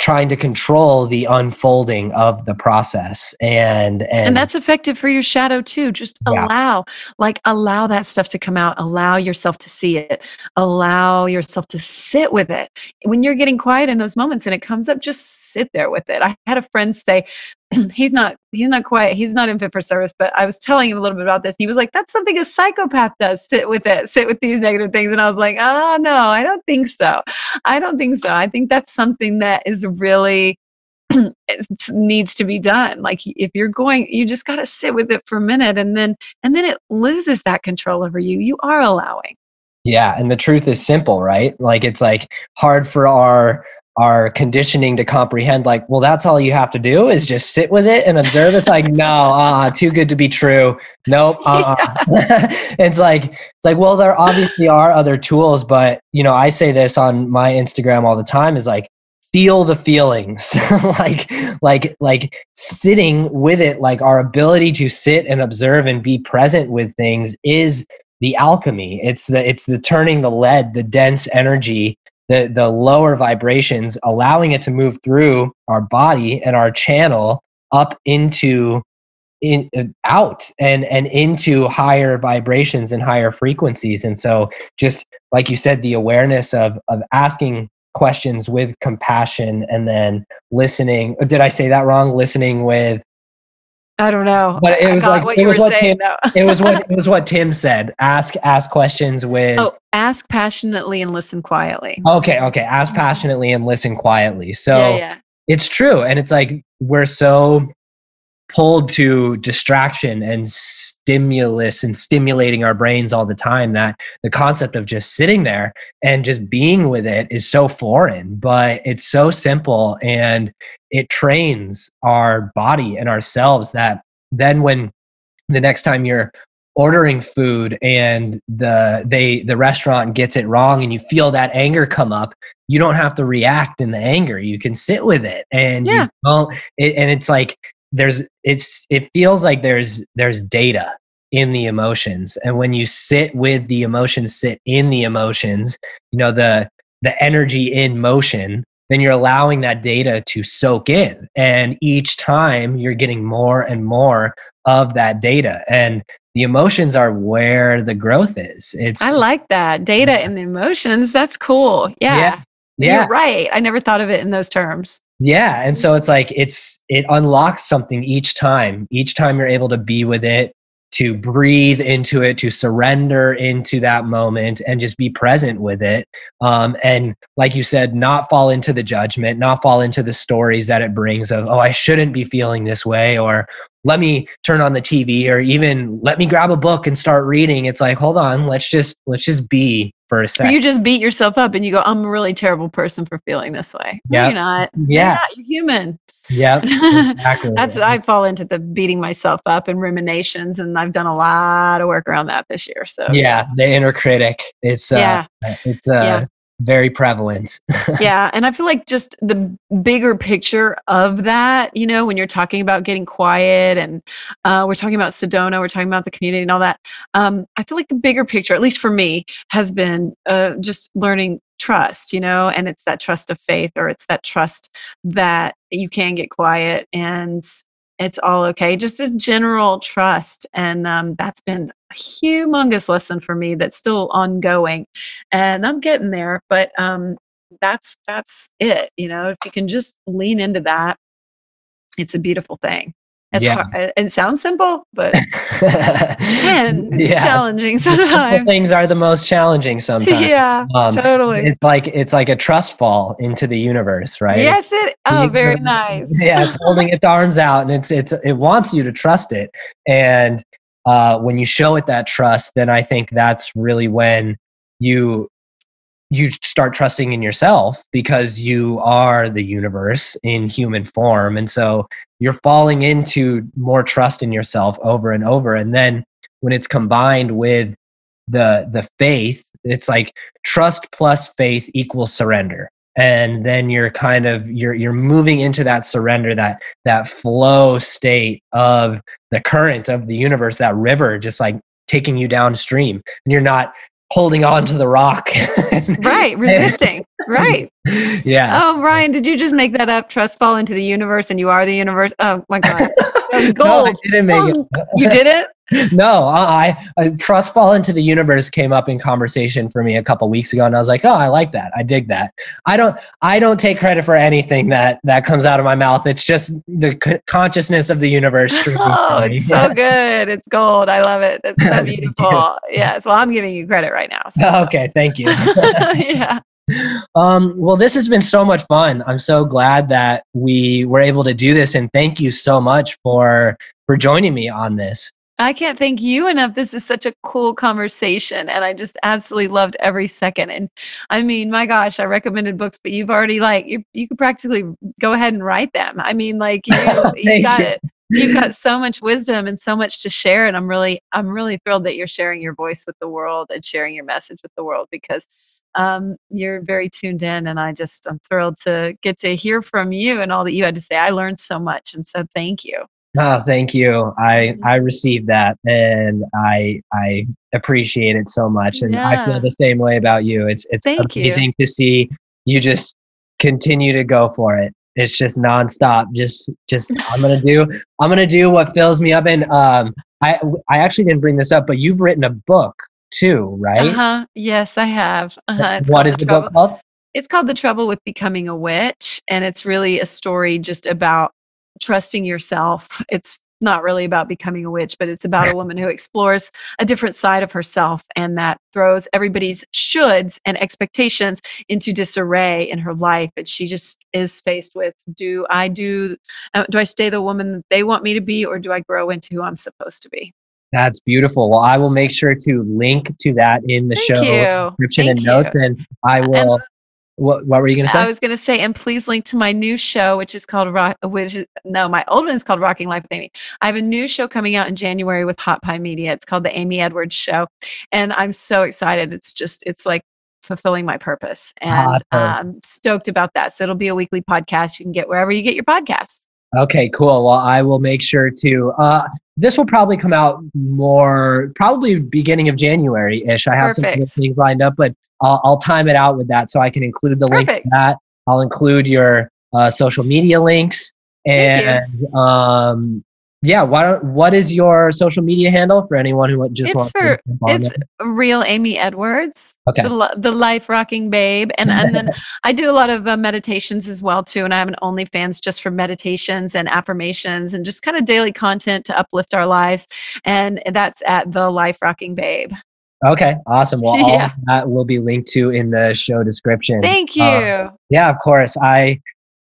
trying to control the unfolding of the process and and, and that's effective for your shadow too just yeah. allow like allow that stuff to come out allow yourself to see it allow yourself to sit with it when you're getting quiet in those moments and it comes up just sit there with it i had a friend say he's not he's not quite he's not in fit for service but i was telling him a little bit about this he was like that's something a psychopath does sit with it sit with these negative things and i was like oh no i don't think so. I don't think so. I think that's something that is really needs to be done. Like if you're going you just got to sit with it for a minute and then and then it loses that control over you. You are allowing. Yeah and the truth is simple right? Like it's like hard for our our conditioning to comprehend like well that's all you have to do is just sit with it and observe. It's like no uh too good to be true. Nope uh yeah. it's like it's like well there obviously are other tools but you know i say this on my instagram all the time is like feel the feelings. Like like like sitting with it like our ability to sit and observe and be present with things is the alchemy. It's the it's the turning the lead the dense energy the the lower vibrations allowing it to move through our body and our channel up into in uh, out and and into higher vibrations and higher frequencies. And so just like you said the awareness of of asking questions with compassion and then listening did i say that wrong? Listening with I don't know. But it was like what it was what saying, Tim, it was what it was what Tim said. Ask ask questions with Oh, ask passionately and listen quietly. Okay, okay. Ask mm-hmm. passionately and listen quietly. So yeah, yeah. it's true. And it's like we're so pulled to distraction and stimulus and stimulating our brains all the time that the concept of just sitting there and just being with it is so foreign but it's so simple and it trains our body and ourselves that then when the next time you're ordering food and the they the restaurant gets it wrong and you feel that anger come up you don't have to react in the anger you can sit with it and yeah. you don't it, and it's like there's it's it feels like there's there's data in the emotions and when you sit with the emotions sit in the emotions you know the the energy in motion then you're allowing that data to soak in and each time you're getting more and more of that data and the emotions are where the growth is it's i like that data and the emotions that's cool yeah. yeah yeah. You're right. I never thought of it in those terms. Yeah. And so it's like it's it unlocks something each time. Each time you're able to be with it, to breathe into it, to surrender into that moment and just be present with it. Um, and like you said, not fall into the judgment, not fall into the stories that it brings of, oh, I shouldn't be feeling this way, or let me turn on the TV, or even let me grab a book and start reading. It's like, hold on, let's just let's just be for a second. You just beat yourself up and you go, I'm a really terrible person for feeling this way. No, you're not. Yeah. You're, not. you're human. Yep. Exactly. That's I fall into the beating myself up and ruminations. And I've done a lot of work around that this year. So yeah, the inner critic. It's uh yeah. it's uh yeah very prevalent. yeah. And I feel like just the bigger picture of that, you know, when you're talking about getting quiet and uh, we're talking about Sedona, we're talking about the community and all that. Um, I feel like the bigger picture, at least for me, has been uh, just learning trust, you know, and it's that trust of faith or it's that trust that you can get quiet and it's all okay. Just a general trust. And um, that's been a humongous lesson for me that's still ongoing. And I'm getting there, but um, that's that's it. You know, if you can just lean into that, it's a beautiful thing. It's yeah. hard. It sounds simple, but man, it's yeah. challenging sometimes. things are the most challenging sometimes. Yeah, um, totally. It's like it's like a trust fall into the universe, right? Yes, it. Oh, very nice. Yeah, it's holding its arms out, and it's it's it wants you to trust it. And uh, when you show it that trust, then I think that's really when you you start trusting in yourself because you are the universe in human form. And so you're falling into more trust in yourself over and over. And then when it's combined with the the faith it's like trust plus faith equals surrender. And then you're kind of you're you're moving into that surrender that that flow state of the current of the universe that river just like taking you downstream. And you're not holding on to the rock. right, resisting. right. Yeah. Oh, Ryan, did you just make that up? Trust fall into the universe and you are the universe. Oh my God. That was gold. no, I didn't make it. you did it? no, I, I trust fall into the universe came up in conversation for me a couple weeks ago, and I was like, oh, I like that. I dig that. I don't I don't take credit for anything that that comes out of my mouth. It's just the c- consciousness of the universe. oh, it's so good. It's gold. I love it. It's so beautiful. yes. Well, I'm giving you credit right now. So. Okay. Thank you. yeah. Um, well, this has been so much fun. I'm so glad that we were able to do this, and thank you so much for for joining me on this. I can't thank you enough. This is such a cool conversation, and I just absolutely loved every second. And I mean, my gosh, I recommended books, but you've already like you you could practically go ahead and write them. I mean, like you, you got you. it. You've got so much wisdom and so much to share, and I'm really I'm really thrilled that you're sharing your voice with the world and sharing your message with the world because um, you're very tuned in, and I just I'm thrilled to get to hear from you and all that you had to say. I learned so much, and so thank you. Oh, thank you. I I received that and I I appreciate it so much and yeah. I feel the same way about you. It's it's thank amazing you. to see you just continue to go for it. It's just nonstop. Just just I'm gonna do I'm gonna do what fills me up. And um I I actually didn't bring this up, but you've written a book too, right? Uh-huh. Yes, I have. Uh-huh. What is the, the book called? It's called The Trouble with Becoming a Witch, and it's really a story just about trusting yourself. It's not really about becoming a witch, but it's about a woman who explores a different side of herself and that throws everybody's shoulds and expectations into disarray in her life. And she just is faced with do I do, uh, do I stay the woman that they want me to be, or do I grow into who I'm supposed to be? That's beautiful. Well, I will make sure to link to that in the Thank show you. description Thank and notes, and I will. And what, what were you going to say? I was going to say, and please link to my new show, which is called Rock. Which is, no, my old one is called Rocking Life with Amy. I have a new show coming out in January with Hot Pie Media. It's called the Amy Edwards Show, and I'm so excited. It's just, it's like fulfilling my purpose, and. I'm stoked about that. So it'll be a weekly podcast. You can get wherever you get your podcasts. Okay, cool. Well, I will make sure to. Uh, this will probably come out more, probably beginning of January ish. I have Perfect. some things lined up, but I'll, I'll, time it out with that so I can include the Perfect. link to that. I'll include your uh, social media links and um, yeah, what what is your social media handle for anyone who just it's wants for it's real Amy Edwards, Okay. the, the life rocking babe, and and then I do a lot of uh, meditations as well too, and I have an OnlyFans just for meditations and affirmations and just kind of daily content to uplift our lives, and that's at the life rocking babe. Okay, awesome. Well, all Yeah. that will be linked to in the show description. Thank you. Um, yeah, of course. I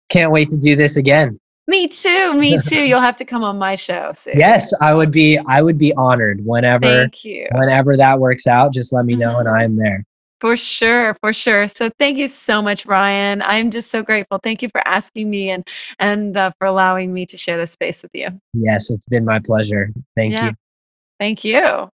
can't wait to do this again. Me too. Me too. You'll have to come on my show. Soon. Yes, I would be. I would be honored whenever Thank you. whenever that works out. Just let me know, and Mhm. I'm there. For sure, for sure. So thank you so much, Ryan. I'm just so grateful. Thank you for asking me and and uh, for allowing me to share this space with you. Yes, it's been my pleasure. Thank Yeah. you. Thank you.